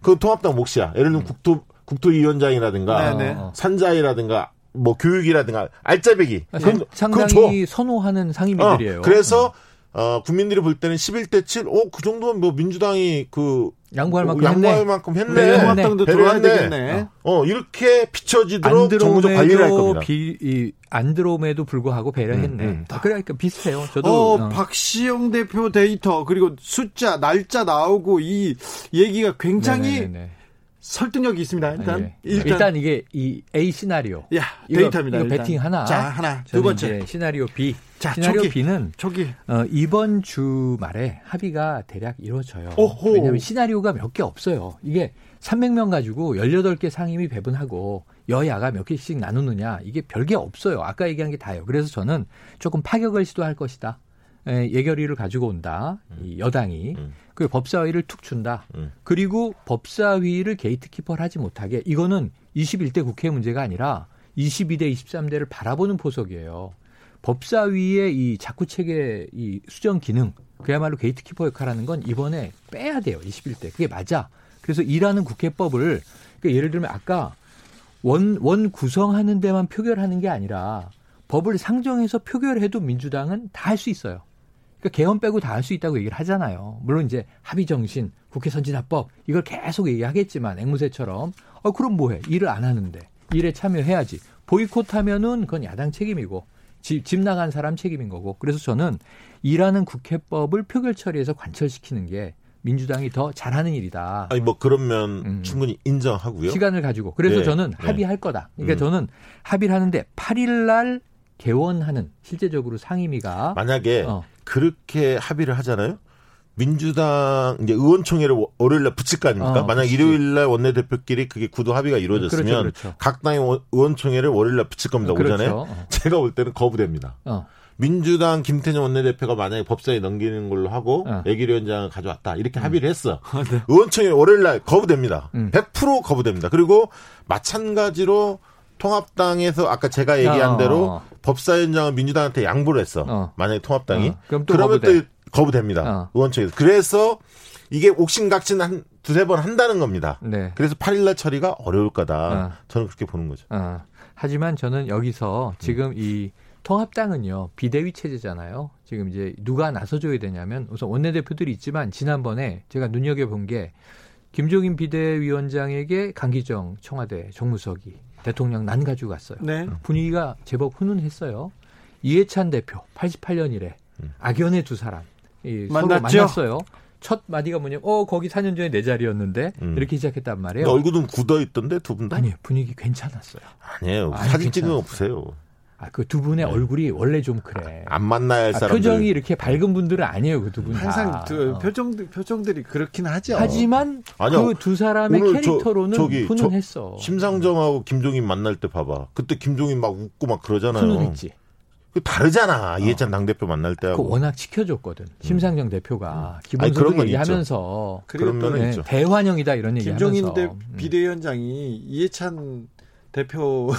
그 통합당 몫이야. 예를 들면 국토 국토위원장이라든가 네네. 산자이라든가 뭐 교육이라든가 알짜배기 그건 줘. 상당히 선호하는 어, 상임위들이에요. 그래서 어, 국민들이 볼 때는 11대 7, 오, 그 정도면 뭐 민주당이 그 양보할 만큼 양보할 했네. 만큼 했네. 네, 통합당도 배려했네. 들어와야 되겠네. 어, 이렇게 안 비춰지도록 정무적 관리를 할 겁니다. 비, 이, 안 들어옴에도 불구하고 배려했네. 음, 음. 아, 그러니까 비슷해요. 저도 어, 어. 박시영 대표 데이터 그리고 숫자 날짜 나오고 이 얘기가 굉장히 네네네네. 설득력이 있습니다. 일단 예. 일단, 일단, 이게 이 A 시나리오. 야 이거, 데이터입니다. 이거 일단. 배팅 하나. 자 하나 두 번째 시나리오 B. 자, 시나리오 초기. B는 저기 어, 이번 주 말에 합의가 대략 이루어져요. 오호. 왜냐하면 시나리오가 몇 개 없어요. 이게 300명 가지고 18개 상임위 배분하고 여야가 몇 개씩 나누느냐 이게 별게 없어요. 아까 얘기한 게 다예요. 그래서 저는 조금 파격을 시도할 것이다. 에, 예결위를 가지고 온다. 이 여당이. 음. 그 법사위를 툭 준다. 음. 그리고 법사위를 게이트키퍼를 하지 못하게 이거는 21대 국회 문제가 아니라 22대 23대를 바라보는 포석이에요. 법사위의 이 자구 체계 이 수정 기능 그야말로 gatekeeper 역할하는 건 이번에 빼야 돼요. 21대. 그게 맞아. 그래서 일하는 국회법을 그러니까 예를 들면 아까 원, 원 구성하는 데만 표결하는 게 아니라 법을 상정해서 표결해도 민주당은 다 할 수 있어요. 그러니까 개헌 빼고 다 할 수 있다고 얘기를 하잖아요. 물론 이제 합의 정신, 국회 선진화법 이걸 계속 얘기하겠지만 앵무새처럼 어 그럼 뭐해? 일을 안 하는데 일에 참여해야지. 보이콧하면은 그건 야당 책임이고 집, 집 나간 사람 책임인 거고. 그래서 저는 일하는 국회법을 표결 처리해서 관철시키는 게 민주당이 더 잘하는 일이다. 아니 뭐 그러면 음. 충분히 인정하고요. 시간을 가지고. 그래서 네, 저는 네. 합의할 거다. 그러니까 음. 저는 합의를 하는데 8일 날 개원하는 실제적으로 상임위가 만약에 어. 그렇게 합의를 하잖아요. 민주당 이제 의원총회를 월요일 날 붙일 거 아닙니까? 어, 만약. 일요일 날 원내대표끼리 그게 구도 합의가 이루어졌으면 그렇죠, 그렇죠. 각 당의 원- 의원총회를 월요일 날 붙일 겁니다. 오전에. 그렇죠. 어. 제가 볼 때는 거부됩니다. 어. 민주당 김태년 원내대표가 만약에 법사에 넘기는 걸로 하고 어. 예결위원장을 가져왔다 이렇게 합의를 했어. 의원총회 월요일 날 거부됩니다. 음. 100% 거부됩니다. 그리고 마찬가지로 통합당에서 아까 제가 얘기한 어. 대로 법사위원장은 민주당한테 양보를 했어. 어. 만약에 통합당이 어. 그럼 또 그러면 거부돼. 또 거부됩니다. 어. 의원총회에서. 그래서 이게 옥신각신 한 두세 번 한다는 겁니다. 네. 그래서 8일날 처리가 어려울 거다. 어. 저는 그렇게 보는 거죠. 어. 하지만 저는 여기서 지금 이 통합당은요 비대위 체제잖아요. 지금 이제 누가 나서줘야 되냐면 우선 원내대표들이 있지만 지난번에 제가 눈여겨 본 게 김종인 비대위원장에게 강기정 청와대 정무석이 대통령 난 가지고 갔어요. 네. 분위기가 제법 훈훈했어요. 이해찬 대표 88년 이래 악연의 두 사람 이 서로 만났죠? 만났어요. 첫 마디가 뭐냐면 어 거기 4년 전에 내 자리였는데 음. 이렇게 시작했단 말이에요. 얼굴은 굳어 있던데 두 분 다? 아니요 분위기 괜찮았어요. 아니에요. 아니, 사진 찍은 거 괜찮았어요. 보세요. 아 그 두 분의 네. 얼굴이 원래 좀 그래. 안 만나야 할 아, 사람들. 표정이 이렇게 밝은 분들은 아니에요 그 두 분. 항상 다. 그 어. 표정 표정들이 그렇긴 하죠. 하지만 아니요. 그두 사람의 오늘 저- 캐릭터로는 저기 저- 훈훈했어. 심상정하고 김종인 만날 때 봐봐. 그때 김종인 막 웃고 막 그러잖아요. 훈훈했지. 그 다르잖아. 이해찬 당대표 만날 그 때하고. 워낙 지켜줬거든. 심상정 대표가 음. 건 얘기하면서 그런 또 면은 네, 있죠. 대환영이다 이런 얘기하면서 김종인 대, 음. 비대위원장이 이해찬 대표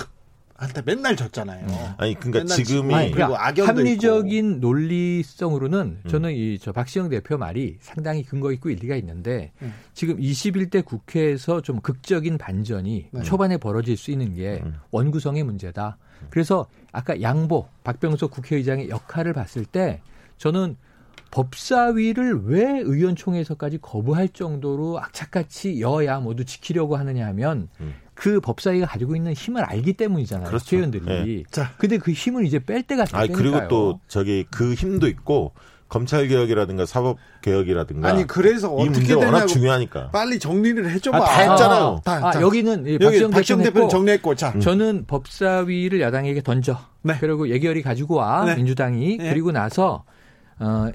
한테 맨날 졌잖아요. 아니 그러니까 지금이 아니, 그리고 그러니까 악연도 합리적인 논리성으로는 음. 저는 이저 박시영 대표 말이 상당히 근거 있고 일리가 있는데 음. 지금 21대 국회에서 좀 극적인 반전이 네. 초반에 벌어질 수 있는 게 음. 원구성의 문제다. 그래서 아까 양보 박병석 국회의장의 역할을 봤을 때 저는 법사위를 왜 의원총회에서까지 거부할 정도로 악착같이 여야 모두 지키려고 하느냐 하면 음. 그 법사위가 가지고 있는 힘을 알기 때문이잖아요. 그렇죠. 국회의원들이. 네. 자. 근데 그 힘을 이제 뺄 때가 아니 됐다니까요. 그리고 또 저기 그 힘도 있고 검찰 개혁이라든가 사법 개혁이라든가 아니 그래서 이 어떻게 문제가 워낙 중요하다. 빨리 정리를 해줘봐. 아, 다 했잖아요. 다, 아, 자, 여기는 이 여기 박시영 박정 대표는 대표는 했고 정리했고 자 저는 법사위를 야당에게 던져. 네. 그리고 예결위 가지고 와 네. 민주당이 네. 그리고 나서 어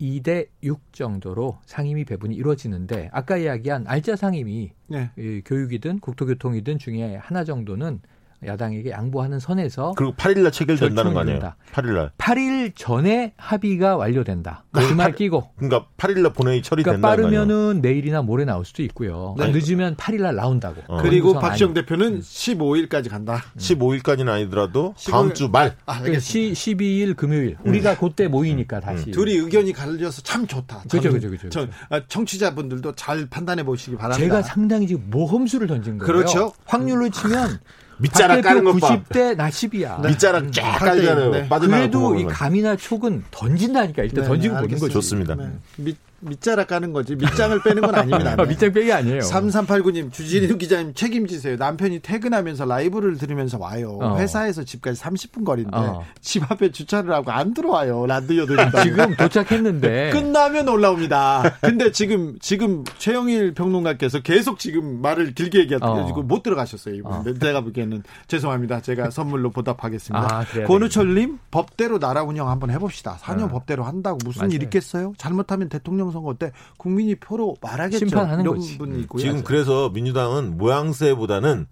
12대 6 정도로 상임위 배분이 이루어지는데 아까 이야기한 알짜 상임위 네. 이 교육이든 국토교통이든 중에 하나 정도는 야당에게 양보하는 선에서 그리고 8일날 체결된다는 거 아니에요? 결정이 8일날. 8일 전에 합의가 완료된다. 네. 그말 팔- 끼고 그러니까 8일날 본회의 처리된다는 그러니까 거 아니에요? 빠르면은 내일이나 모레 나올 수도 있고요. 네. 늦으면 8일 날 나온다고. 어. 그리고 아니- 대표는 15일까지 간다. 15일까지는 아니더라도 다음 15일. 주 말. 아, 그 알겠습니다. 시, 12일 금요일 우리가 그때 모이니까 다시 둘이 의견이 갈려서 참 좋다. 그죠, 그죠, 그죠, 저, 아, 청취자분들도 잘 판단해 보시기 바랍니다. 제가 상당히 지금 모험수를 던진 거예요. 그렇죠. 확률로 치면 밑자락 까는 것 봐. 90대 나 10이야. 밑자락 쫙팔대 일, 깔잖아요. 네. 그래도 이. 감이나 촉은 던진다니까 일단 네, 던지고 네, 보는 거지. 알겠습니다. 좋습니다. 네. 밑, 밑자락 까는 거지. 밑장을 빼는 건 아닙니다. 아, 밑장 빼기 아니에요. 3389님, 주진우 기자님 책임지세요. 남편이 퇴근하면서 라이브를 들으면서 와요. 어. 회사에서 집까지 30분 거리인데 어. 집 앞에 주차를 하고 안 들어와요. 라디오 들린다. 지금 도착했는데 끝나면 올라옵니다. 근데 지금 지금 최영일 평론가께서 계속 지금 말을 길게 얘기하고 어. 못 들어가셨어요. 이분. 어. 제가 보기에는 죄송합니다. 제가 선물로 보답하겠습니다. 아, 권우철님 법대로 나라 운영 한번 해봅시다. 4년 어. 법대로 한다고 무슨 맞아요. 일 있겠어요? 잘못하면 대통령 부정선거 때 국민이 표로 말하겠죠. 심판하는 이런 거지. 분이 있고요. 지금 그래서 민주당은 모양새보다는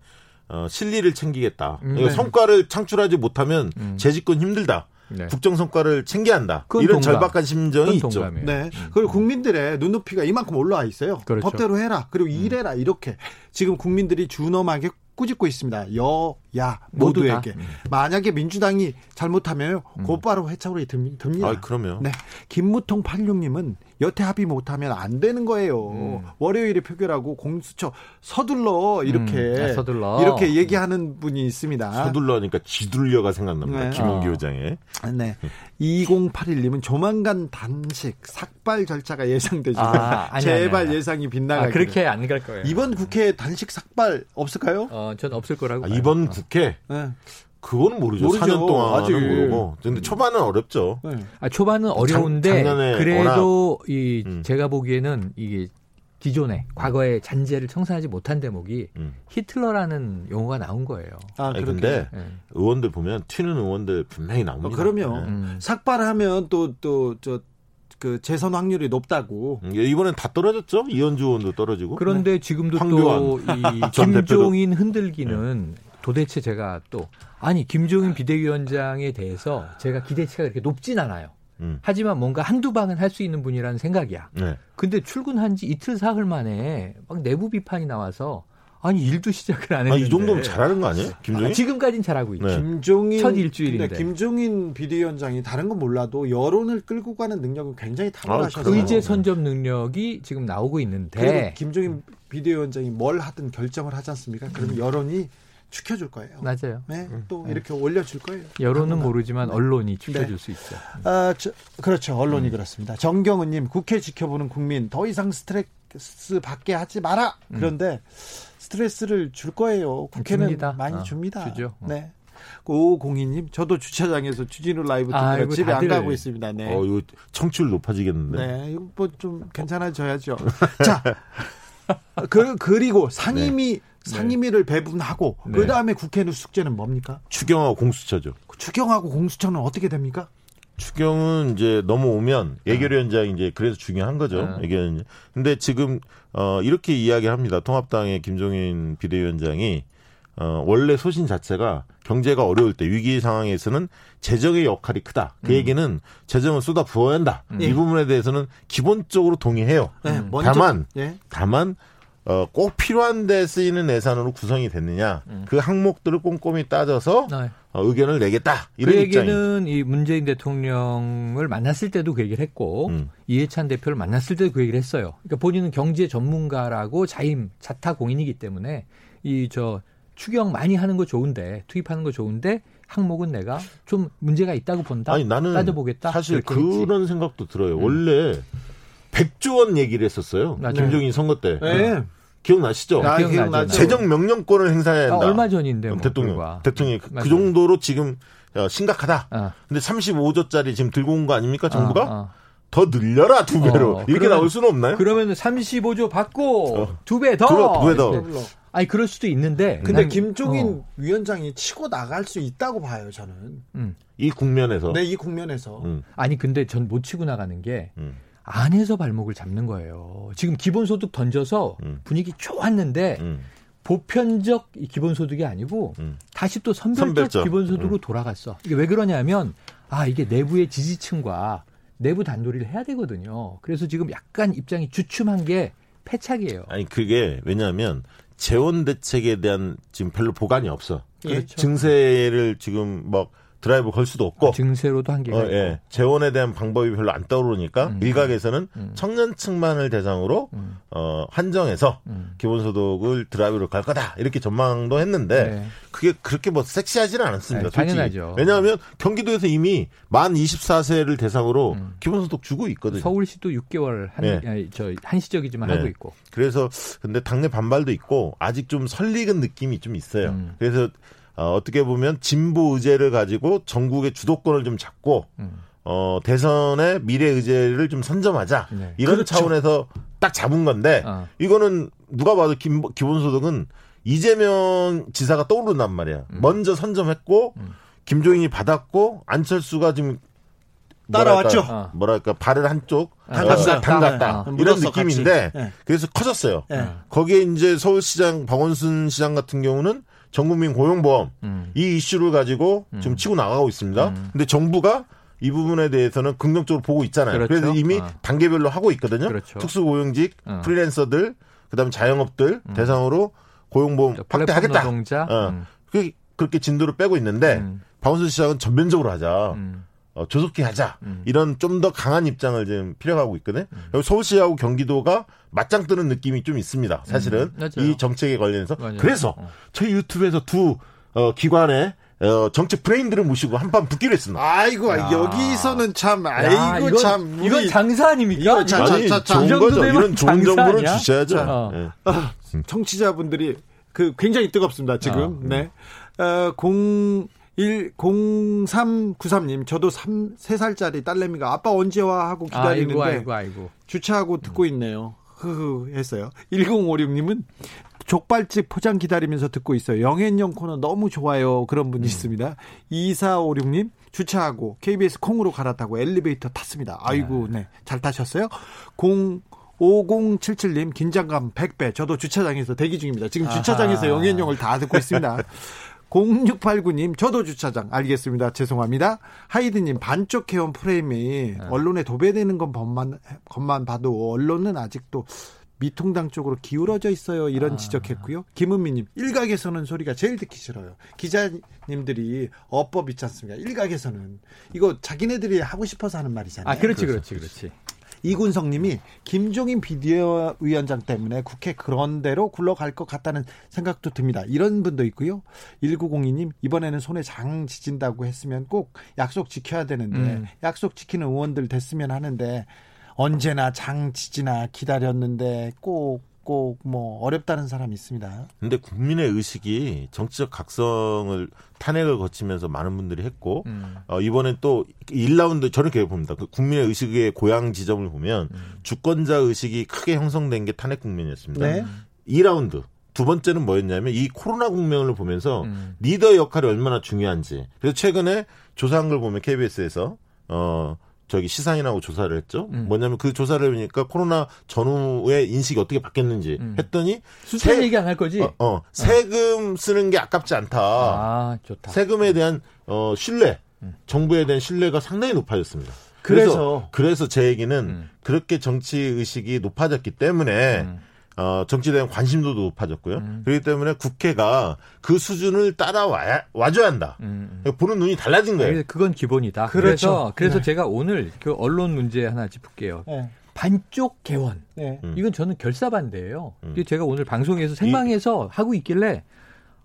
어, 실리를 챙기겠다. 음, 이거 네. 성과를 창출하지 못하면 음. 재집권 힘들다. 네. 국정 성과를 챙겨야 한다. 이런 동감. 절박한 심정이 있죠. 동감이에요. 네. 그리고 국민들의 눈높이가 이만큼 올라와 있어요. 그렇죠. 법대로 해라. 그리고 일해라. 이렇게 지금 국민들이 준엄하게 꾸짖고 있습니다. 여야 모두 모두에게. 다. 음. 만약에 민주당이 잘못하면 곧바로 해차로 듭- 듭니다. 아, 그러면 네. 김무통 86님은 여태 합의 못하면 안 되는 거예요. 음. 월요일에 표결하고 공수처 서둘러 이렇게 음, 아, 서둘러. 이렇게 얘기하는 분이 있습니다. 서둘러니까 쥐둘려가 생각납니다. 네. 김은기 아. 의장의. 네. 2081님은 조만간 단식 삭발 절차가 예상되지만 아, 아니, 제발 아니, 아니. 예상이 빗나가기. 아, 그렇게 안 갈 거예요. 이번 국회에 단식 삭발 없을까요? 어, 전 없을 거라고. 아. 이번 어. 국회 네. 그거는 모르죠. 모르죠. 4년 동안은 아직. 모르고. 근데 초반은 어렵죠. 네. 아, 초반은 어려운데 작년에 그래도 이 음. 제가 보기에는 이게 기존에 과거의 잔재를 청산하지 못한 대목이 음. 히틀러라는 용어가 나온 거예요. 아. 근데 예. 의원들 보면 튀는 의원들 분명히 나옵니다. 어, 그럼요. 네. 음. 삭발하면 또 또 저 그 재선 확률이 높다고. 음, 이번엔 다 떨어졌죠. 이현주 의원도 떨어지고. 그런데 지금도 황교안 또이 전 김종인 흔들기는 도대체 제가 또 아니 김종인 비대위원장에 대해서 제가 기대치가 그렇게 높진 않아요. 음. 하지만 뭔가 한두 방은 할 수 있는 분이라는 생각이야. 네. 근데 출근한 지 이틀 사흘 만에 막 내부 비판이 나와서 아니 일도 시작을 안 아, 했는데 이 정도면 잘하는 거 아니에요? 김종인? 아, 지금까지는 잘하고 있죠. 네. 김종인 첫 일주일인데. 근데 김종인 비대위원장이 다른 건 몰라도 여론을 끌고 가는 능력은 굉장히 탁월하셔서 아, 의제 선점 능력이 지금 나오고 그리고 있는데 김종인 비대위원장이 뭘 하든 결정을 하지 않습니까? 그러면 여론이 축혀줄 거예요. 맞아요. 네, 또 이렇게 올려줄 거예요. 여론은 당분간. 모르지만 언론이 추켜줄 네. 수 있죠. 아, 저, 그렇죠. 언론이 그렇습니다. 정경은님, 국회 지켜보는 국민, 더 이상 스트레스 받게 하지 마라. 그런데 스트레스를 줄 거예요. 국회는 줍니다. 많이 어, 줍니다. 주죠. 어. 네. 5502님, 저도 주차장에서 주진우 라이브 듣느라 아이고, 집에 안 다들. 가고 있습니다. 네. 어, 이거 청취율 높아지겠는데. 네, 이거 뭐 좀 괜찮아져야죠. 자, 그, 그리고 상임위, 상임위를 배분하고, 네. 그 다음에 국회 는 숙제는 뭡니까? 추경하고 공수처죠. 추경하고 공수처는 어떻게 됩니까? 추경은 이제 넘어오면 예결위원장이 이제 그래서 중요한 거죠. 아. 예결위원장. 근데 지금 어 이렇게 이야기합니다. 통합당의 김종인 비대위원장이 어 원래 소신 자체가 경제가 어려울 때 위기 상황에서는 재정의 역할이 크다. 그 얘기는 재정을 쏟아 부어야 한다. 이 부분에 대해서는 기본적으로 동의해요. 네, 음. 다만 예. 다만 어, 꼭 필요한 데 쓰이는 예산으로 구성이 됐느냐 그 항목들을 꼼꼼히 따져서 네. 어, 의견을 내겠다 그 이런 입장이 얘기는 이 문재인 대통령을 만났을 때도 그 얘기를 했고 음. 이해찬 대표를 만났을 때도 그 얘기를 했어요. 그러니까 본인은 경제 전문가라고 자임 자타 공인이기 때문에 이 저 추경 많이 하는 거 좋은데 투입하는 거 좋은데 항목은 내가 좀 문제가 있다고 본다. 아니 나는 따져보겠다. 사실 그렇게 했지. 음. 그런 생각도 들어요. 원래 100조 원 얘기를 했었어요. 맞아요. 김종인 선거 때 네. 기억나시죠? 아. 기억나죠. 재정 명령권을 행사해야 아, 한다. 얼마 전인데 뭐 대통령 불과. 대통령이 그, 그. 정도로 지금 어, 심각하다. 아, 근데 35조짜리 지금 들고 온 거 아닙니까 정부가? 아, 아. 더 늘려라 두 배로 어, 이렇게 그러면- 나올 수는 없나요? 그러면 35조 받고 어. 두배 더. 두 배- 두배 더. 물론. 아니 그럴 수도 있는데. 근데 난- 김종인 어, 위원장이 치고 나갈 수 있다고 봐요, 저는. 음. 이 국면에서 네, 이 국면에서. 음, 아니 근데 전 못 치고 나가는 게 음. 안에서 발목을 잡는 거예요. 지금 기본소득 던져서 음. 분위기 좋았는데 음. 보편적 이 기본소득이 아니고 음. 다시 또 선별적, 선별적. 기본소득으로 돌아갔어. 이게 왜 그러냐면 아 이게 내부의 지지층과 내부 단도리를 해야 되거든요. 그래서 지금 약간 입장이 주춤한 게 패착이에요. 아니 그게 왜냐하면 재원 대책에 대한 지금 별로 보관이 없어. 그렇죠. 증세를 지금 막 드라이브 걸 수도 없고 증세로도 한계가 어, 있고. 예. 재원에 대한 방법이 별로 안 떠오르니까 음. 일각에서는 음. 청년층만을 대상으로 음. 어, 한정해서 음. 기본소득을 드라이브로 갈 거다 이렇게 전망도 했는데 네. 그게 그렇게 뭐 섹시하지는 않았습니다. 네. 당연하죠. 왜냐하면 경기도에서 이미 만 24세를 대상으로 음. 기본소득 주고 있거든요. 서울시도 6개월 한, 네. 아니, 저 한시적이지만 네. 하고 있고. 그래서 근데 당내 반발도 있고 아직 좀 설익은 느낌이 좀 있어요. 음. 그래서 어, 어떻게 보면 진보 의제를 가지고 전국의 주도권을 좀 잡고 음. 어, 대선의 미래 의제를 좀 선점하자 네. 이런 그렇죠. 차원에서 딱 잡은 건데 어. 이거는 누가 봐도 기, 기본소득은 이재명 지사가 떠오른단 말이야. 먼저 선점했고 음. 김종인이 받았고 안철수가 지금 따라왔죠. 뭐랄까, 뭐랄까 발을 한쪽 담갔다. 어, 담갔다. 어, 이런 묻었어, 느낌인데 같이. 네. 그래서 커졌어요. 네. 거기에 이제 서울시장 박원순 시장 같은 경우는 전국민 고용보험 음. 이 이슈를 가지고 지금 치고 나가고 있습니다. 근데 정부가 이 부분에 대해서는 긍정적으로 보고 있잖아요. 그렇죠. 그래서 이미 아. 단계별로 하고 있거든요. 그렇죠. 특수고용직, 어. 프리랜서들, 그다음에 자영업들 대상으로 고용보험 플랫폼 확대하겠다. 어. 음. 그- 그렇게 진도를 빼고 있는데 음. 박원순 시장은 전면적으로 하자. 음. 어, 조속히 하자. 음. 이런 좀 더 강한 입장을 지금 필요하고 있거든요. 그리고 서울시하고 경기도가 맞짱 뜨는 느낌이 좀 있습니다. 사실은 음. 이 정책에 관련해서. 맞아요. 그래서 어. 저희 유튜브에서 두 어, 기관의 어, 정책 브레인들을 모시고 한판 붙기로 했습니다. 아이고 야. 여기서는 참 야, 아이고 이건, 참 이건 장사 아닙니까? 이거 자, 자, 아니, 자, 자. 좋은 이 거죠. 이런 좋은 정보를 아니야? 주셔야죠. 어. 예. 청취자분들이 그 굉장히 뜨겁습니다. 지금. 아, 네. 어, 01 0393님 저도 3 3살짜리 딸내미가 아빠 언제 와 하고 기다리는데 아이고 아이고 아이고. 주차하고 듣고 있네요. 흐흐 했어요. 1056님은 족발집 포장 기다리면서 듣고 있어요. 영앤영 코너 너무 좋아요. 그런 분이 있습니다. 2456님 주차하고 KBS 콩으로 갈아타고 엘리베이터 탔습니다. 아이고 네. 잘 타셨어요? 0 5077님 긴장감 100배. 저도 주차장에서 대기 중입니다. 지금 주차장에서. 영앤영을 다 듣고 있습니다. 0689님, 저도 주차장. 알겠습니다. 죄송합니다. 하이드님, 반쪽 회원 프레임이 언론에 도배되는 건 것만, 것만 봐도 언론은 아직도 미통당 쪽으로 기울어져 있어요. 이런 지적했고요. 김은미님, 일각에서는 소리가 제일 듣기 싫어요. 기자님들이 어법 있지 않습니까? 일각에서는. 이거 자기네들이 하고 싶어서 하는 말이잖아요. 아 그렇지 그렇지 그렇지. 이군성님이 김종인 비대위원장 때문에 국회 그런 대로 굴러갈 것 같다는 생각도 듭니다. 이런 분도 있고요. 1902님 이번에는 손에 장 지진다고 했으면 꼭 약속 지켜야 되는데 음. 약속 지키는 의원들 됐으면 하는데 언제나 장 지지나 기다렸는데 꼭 꼭 뭐 어렵다는 사람이 있습니다. 근데 국민의 의식이 정치적 각성을 탄핵을 거치면서 많은 분들이 했고 음. 어, 이번엔 또 1라운드 저는 그렇게 봅니다. 그 국민의 의식의 고향 지점을 보면 음. 주권자 의식이 크게 형성된 게 탄핵 국면이었습니다. 네. 2라운드 두 번째는 뭐였냐면 이 코로나 국면을 보면서 음. 리더 역할이 얼마나 중요한지. 그래서 최근에 조사한 걸 보면 KBS에서 어 저기 시사인하고 조사를 했죠. 음. 뭐냐면 그 조사를 해보니까 코로나 전후의 인식이 어떻게 바뀌었는지 음. 했더니 숫자 세- 얘기 안 할 거지? 어, 어, 세금 쓰는 게 아깝지 않다. 아 좋다. 세금에 대한 어, 신뢰, 음. 정부에 대한 신뢰가 상당히 높아졌습니다. 그래서- 그래서 그래서 제 얘기는 음. 그렇게 정치 의식이 높아졌기 때문에 음. 어, 정치에 대한 관심도도 높아졌고요. 음. 그렇기 때문에 국회가 그 수준을 따라와야 와줘야 한다. 음. 보는 눈이 달라진 거예요. 그건 기본이다. 그렇죠. 그래서 그래서 네. 제가 오늘 그 언론 문제 하나 짚을게요. 네. 반쪽 개원. 네. 음. 이건 저는 결사반대예요. 음. 제가 오늘 방송에서 생방에서 하고 있길래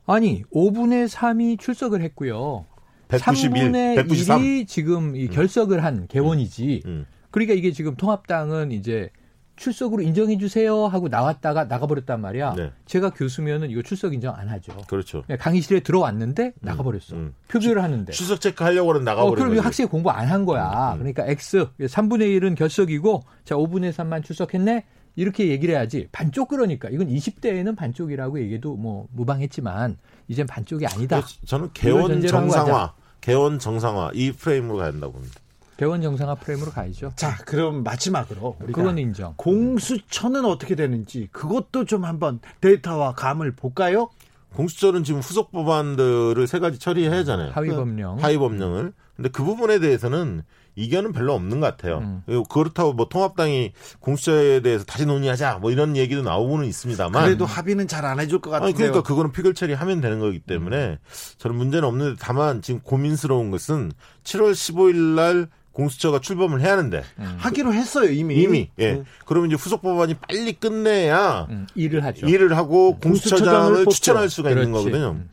아니 5분의 3이 출석을 했고요. 191, 3분의 193. 1이 지금 이 결석을 한 개원이지. 음. 그러니까 이게 지금 통합당은 이제 출석으로 인정해 주세요 하고 나왔다가 나가버렸단 말이야. 네. 제가 교수면은 이거 출석 인정 안 하죠. 그렇죠. 그냥 강의실에 들어왔는데 나가버렸어. 음. 표결을 하는데. 출석 체크 하려고 하는 어, 나가버린 그럼. 학생이 공부 안 한 거야. 음, 음. 그러니까 X 3분의 1은 결석이고 자 5분의 3만 출석했네. 이렇게 얘기를 해야지. 반쪽 그러니까 이건 20대에는 반쪽이라고 얘기해도 뭐 무방했지만 이젠 반쪽이 아니다. 그래서 저는 개원 정상화, 개원 정상화 이 프레임으로 가야 된다고 봅니다. 개원 정상화 프레임으로 가야죠. 자, 그럼 마지막으로 우리가 그건 인정. 공수처는 어떻게 되는지 그것도 좀 한번 데이터와 감을 볼까요? 공수처는 지금 후속 법안들을 세 가지 처리해야 하잖아요. 하위 법령. 하위 법령을. 근데 그 부분에 대해서는 이견은 별로 없는 것 같아요. 음. 그렇다고 뭐 통합당이 공수처에 대해서 다시 논의하자 뭐 이런 얘기도 나오고는 있습니다만. 그래도 합의는 잘 안 해줄 것 같은데요. 아니 그러니까 그거는 피결 처리하면 되는 거기 때문에 저는 문제는 없는데 다만 지금 고민스러운 것은 7월 15일 날 공수처가 출범을 해야 하는데 하기로 했어요 이미. 이미 예. 네. 그러면 이제 후속 법안이 빨리 끝내야 음, 일을 하죠. 일을 하고 공수처장을 공수처장을. 추천할 수가 있는 그렇지. 거거든요. 음.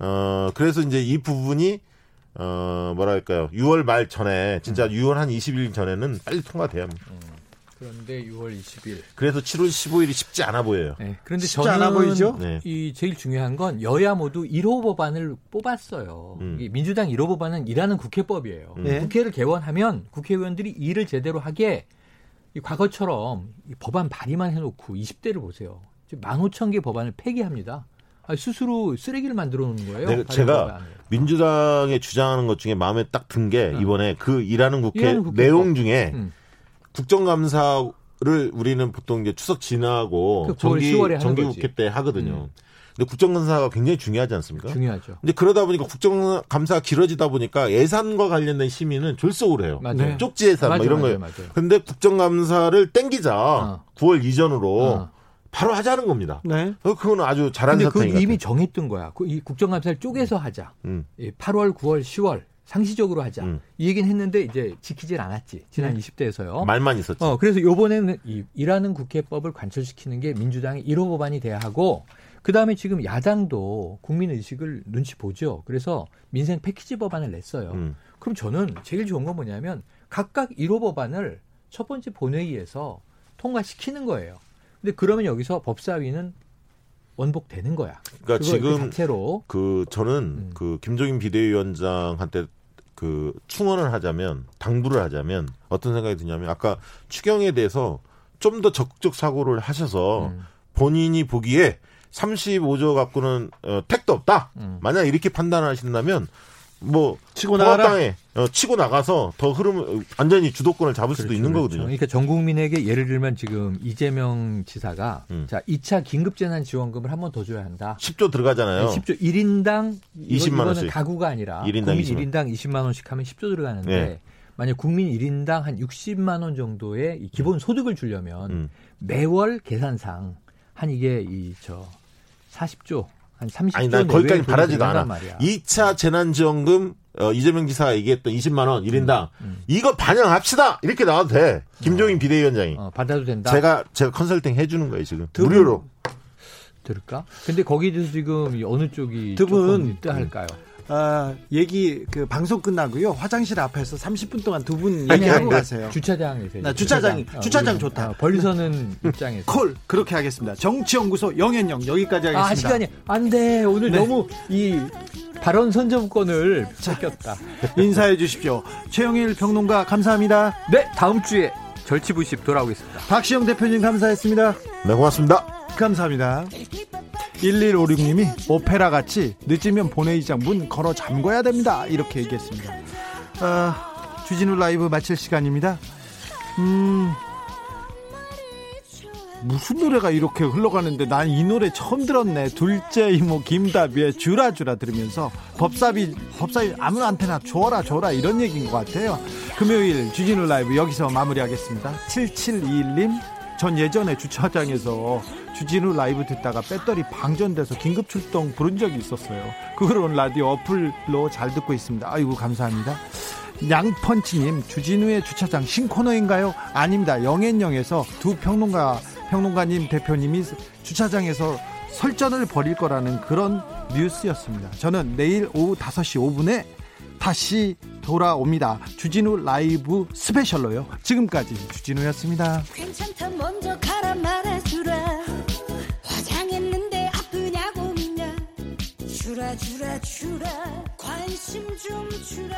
어, 그래서 이제 이 부분이 어, 뭐랄까요. 6월 말 전에 진짜 음. 6월 한 20일 전에는 빨리 통과돼야 합니다. 그런데 6월 20일. 그래서 7월 15일이 쉽지 않아 보여요. 네. 그런데 쉽지 저는 않아 보이죠? 네. 이 제일 중요한 건 여야 모두 1호 법안을 뽑았어요. 음. 이 민주당 1호 법안은 일하는 국회법이에요. 네. 국회를 개원하면 국회의원들이 일을 제대로 하게 이 과거처럼 이 법안 발의만 해놓고 20대를 보세요. 15,000개 법안을 폐기합니다. 아, 스스로 쓰레기를 만들어 놓는 거예요. 네, 제가 민주당의 주장하는 것 중에 마음에 딱 든 게 이번에 그 일하는 국회 일하는 국회법. 내용 중에 음. 국정감사를 우리는 보통 이제 추석 지나고 그 9월, 정기 10월에 하는 정기국회. 때 하거든요. 음. 근데 국정감사가 굉장히 중요하지 않습니까? 중요하죠. 근데 그러다 보니까 국정감사가 길어지다 보니까 예산과 관련된 심의는 졸속으로 해요. 맞아요. 네. 쪽지 예산 뭐 맞아요, 이런 거예요. 맞아요. 근데 국정감사를 땡기자 어. 9월 이전으로 어. 바로 하자는 겁니다. 네. 어, 그거는 아주 잘한 그 사탕인 것 이미 같아요. 정했던 거야. 그 이 국정감사를 쪼개서 하자. 음. 예, 8월, 9월, 10월 상시적으로 하자. 음. 이 얘기는 했는데 이제 지키질 않았지. 지난 20대에서요. 말만 있었지. 어, 그래서 요번에는 이 일하는 국회법을 관철시키는 게 민주당의 1호 법안이 돼야 하고 그다음에 지금 야당도 국민 의식을 눈치 보죠. 그래서 민생 패키지 법안을 냈어요. 음. 그럼 저는 제일 좋은 건 뭐냐면 각각 1호 법안을 첫 번째 본회의에서 통과시키는 거예요. 근데 그러면 여기서 법사위는 원복되는 거야. 그러니까 지금 그 자체로 그 저는 음. 그 김종인 비대위원장한테 그 충원을 하자면 당부를 하자면 어떤 생각이 드냐면 아까 추경에 대해서 좀 더 적극적 사고를 하셔서 음. 본인이 보기에 35조 갖고는 어, 택도 없다. 음. 만약 이렇게 판단하신다면 뭐 치고 나가라. 어, 치고 나가서 더 흐름 완전히 주도권을 잡을 수도 그렇죠, 있는 그렇죠. 거거든요. 그러니까 전 국민에게 예를 들면 지금 이재명 지사가 음. 자 2차 긴급 재난 지원금을 한 번 더 줘야 한다. 10조 들어가잖아요. 10조 1인당 20만 이거는 원씩. 가구가 아니라 1인당 국민 20만 1인당 20만 원씩 하면 10조 들어가는데 네. 만약 국민 1인당 한 60만 원 정도의 이 기본 소득을 주려면 음. 매월 계산상 한 이게 이 저 40조 한 30조 아니 난 거기까지 바라지도 않아. 말이야. 2차 재난지원금 어, 이재명 지사가 얘기했던 20만 원 1인당 이거 반영합시다 이렇게 나와도 돼. 김종인 비대위원장이. 어, 받아도 된다. 제가 제가 컨설팅 해주는 거예요 지금 두 분- 무료로. 들을까? 근데 거기도 지금 이 어느 쪽이 두 분- 조금 뜨할까요? 아, 얘기 그 방송 끝나고요. 화장실 앞에서 30분 동안 두 분 얘기하고 가세요. 주차장에서 나 주차장이- 어, 주차장 우리- 좋다. 어, 벌서는 입장에서 콜 그렇게 하겠습니다. 정치연구소 영현영 여기까지 하겠습니다. 아 시간이 안돼 오늘 네. 너무 이 발언 선점권을 뺏겼다. 인사해 주십시오. 최영일 평론가 감사합니다. 네 다음 주에 절치부십 돌아오겠습니다. 박시영 대표님 감사했습니다. 네 고맙습니다. 감사합니다. 1156님이 오페라 같이 늦으면 본회의장 문 걸어 잠궈야 됩니다. 이렇게 얘기했습니다. 아, 주진우 라이브 마칠 시간입니다. 음, 무슨 노래가 이렇게 흘러가는데 난 이 노래 처음 들었네. 둘째 이모 김다비의 주라주라 들으면서 법사비, 법사비 아무한테나 줘라 줘라 이런 얘기인 것 같아요. 금요일 주진우 라이브 여기서 마무리하겠습니다. 7721님, 전 예전에 주차장에서 주진우 라이브 듣다가 배터리 방전돼서 긴급 출동 부른 적이 있었어요. 그걸 라디오 어플로 잘 듣고 있습니다. 아이고 감사합니다. 양펀치님 주진우의 주차장 신코너인가요? 아닙니다. 영앤영에서 두 평론가 평론가님 대표님이 주차장에서 설전을 벌일 거라는 그런 뉴스였습니다. 저는 내일 오후 5시 5분에 다시 돌아옵니다. 주진우 라이브 스페셜로요. 지금까지 주진우였습니다. 주라 주라 주라 관심 좀 주라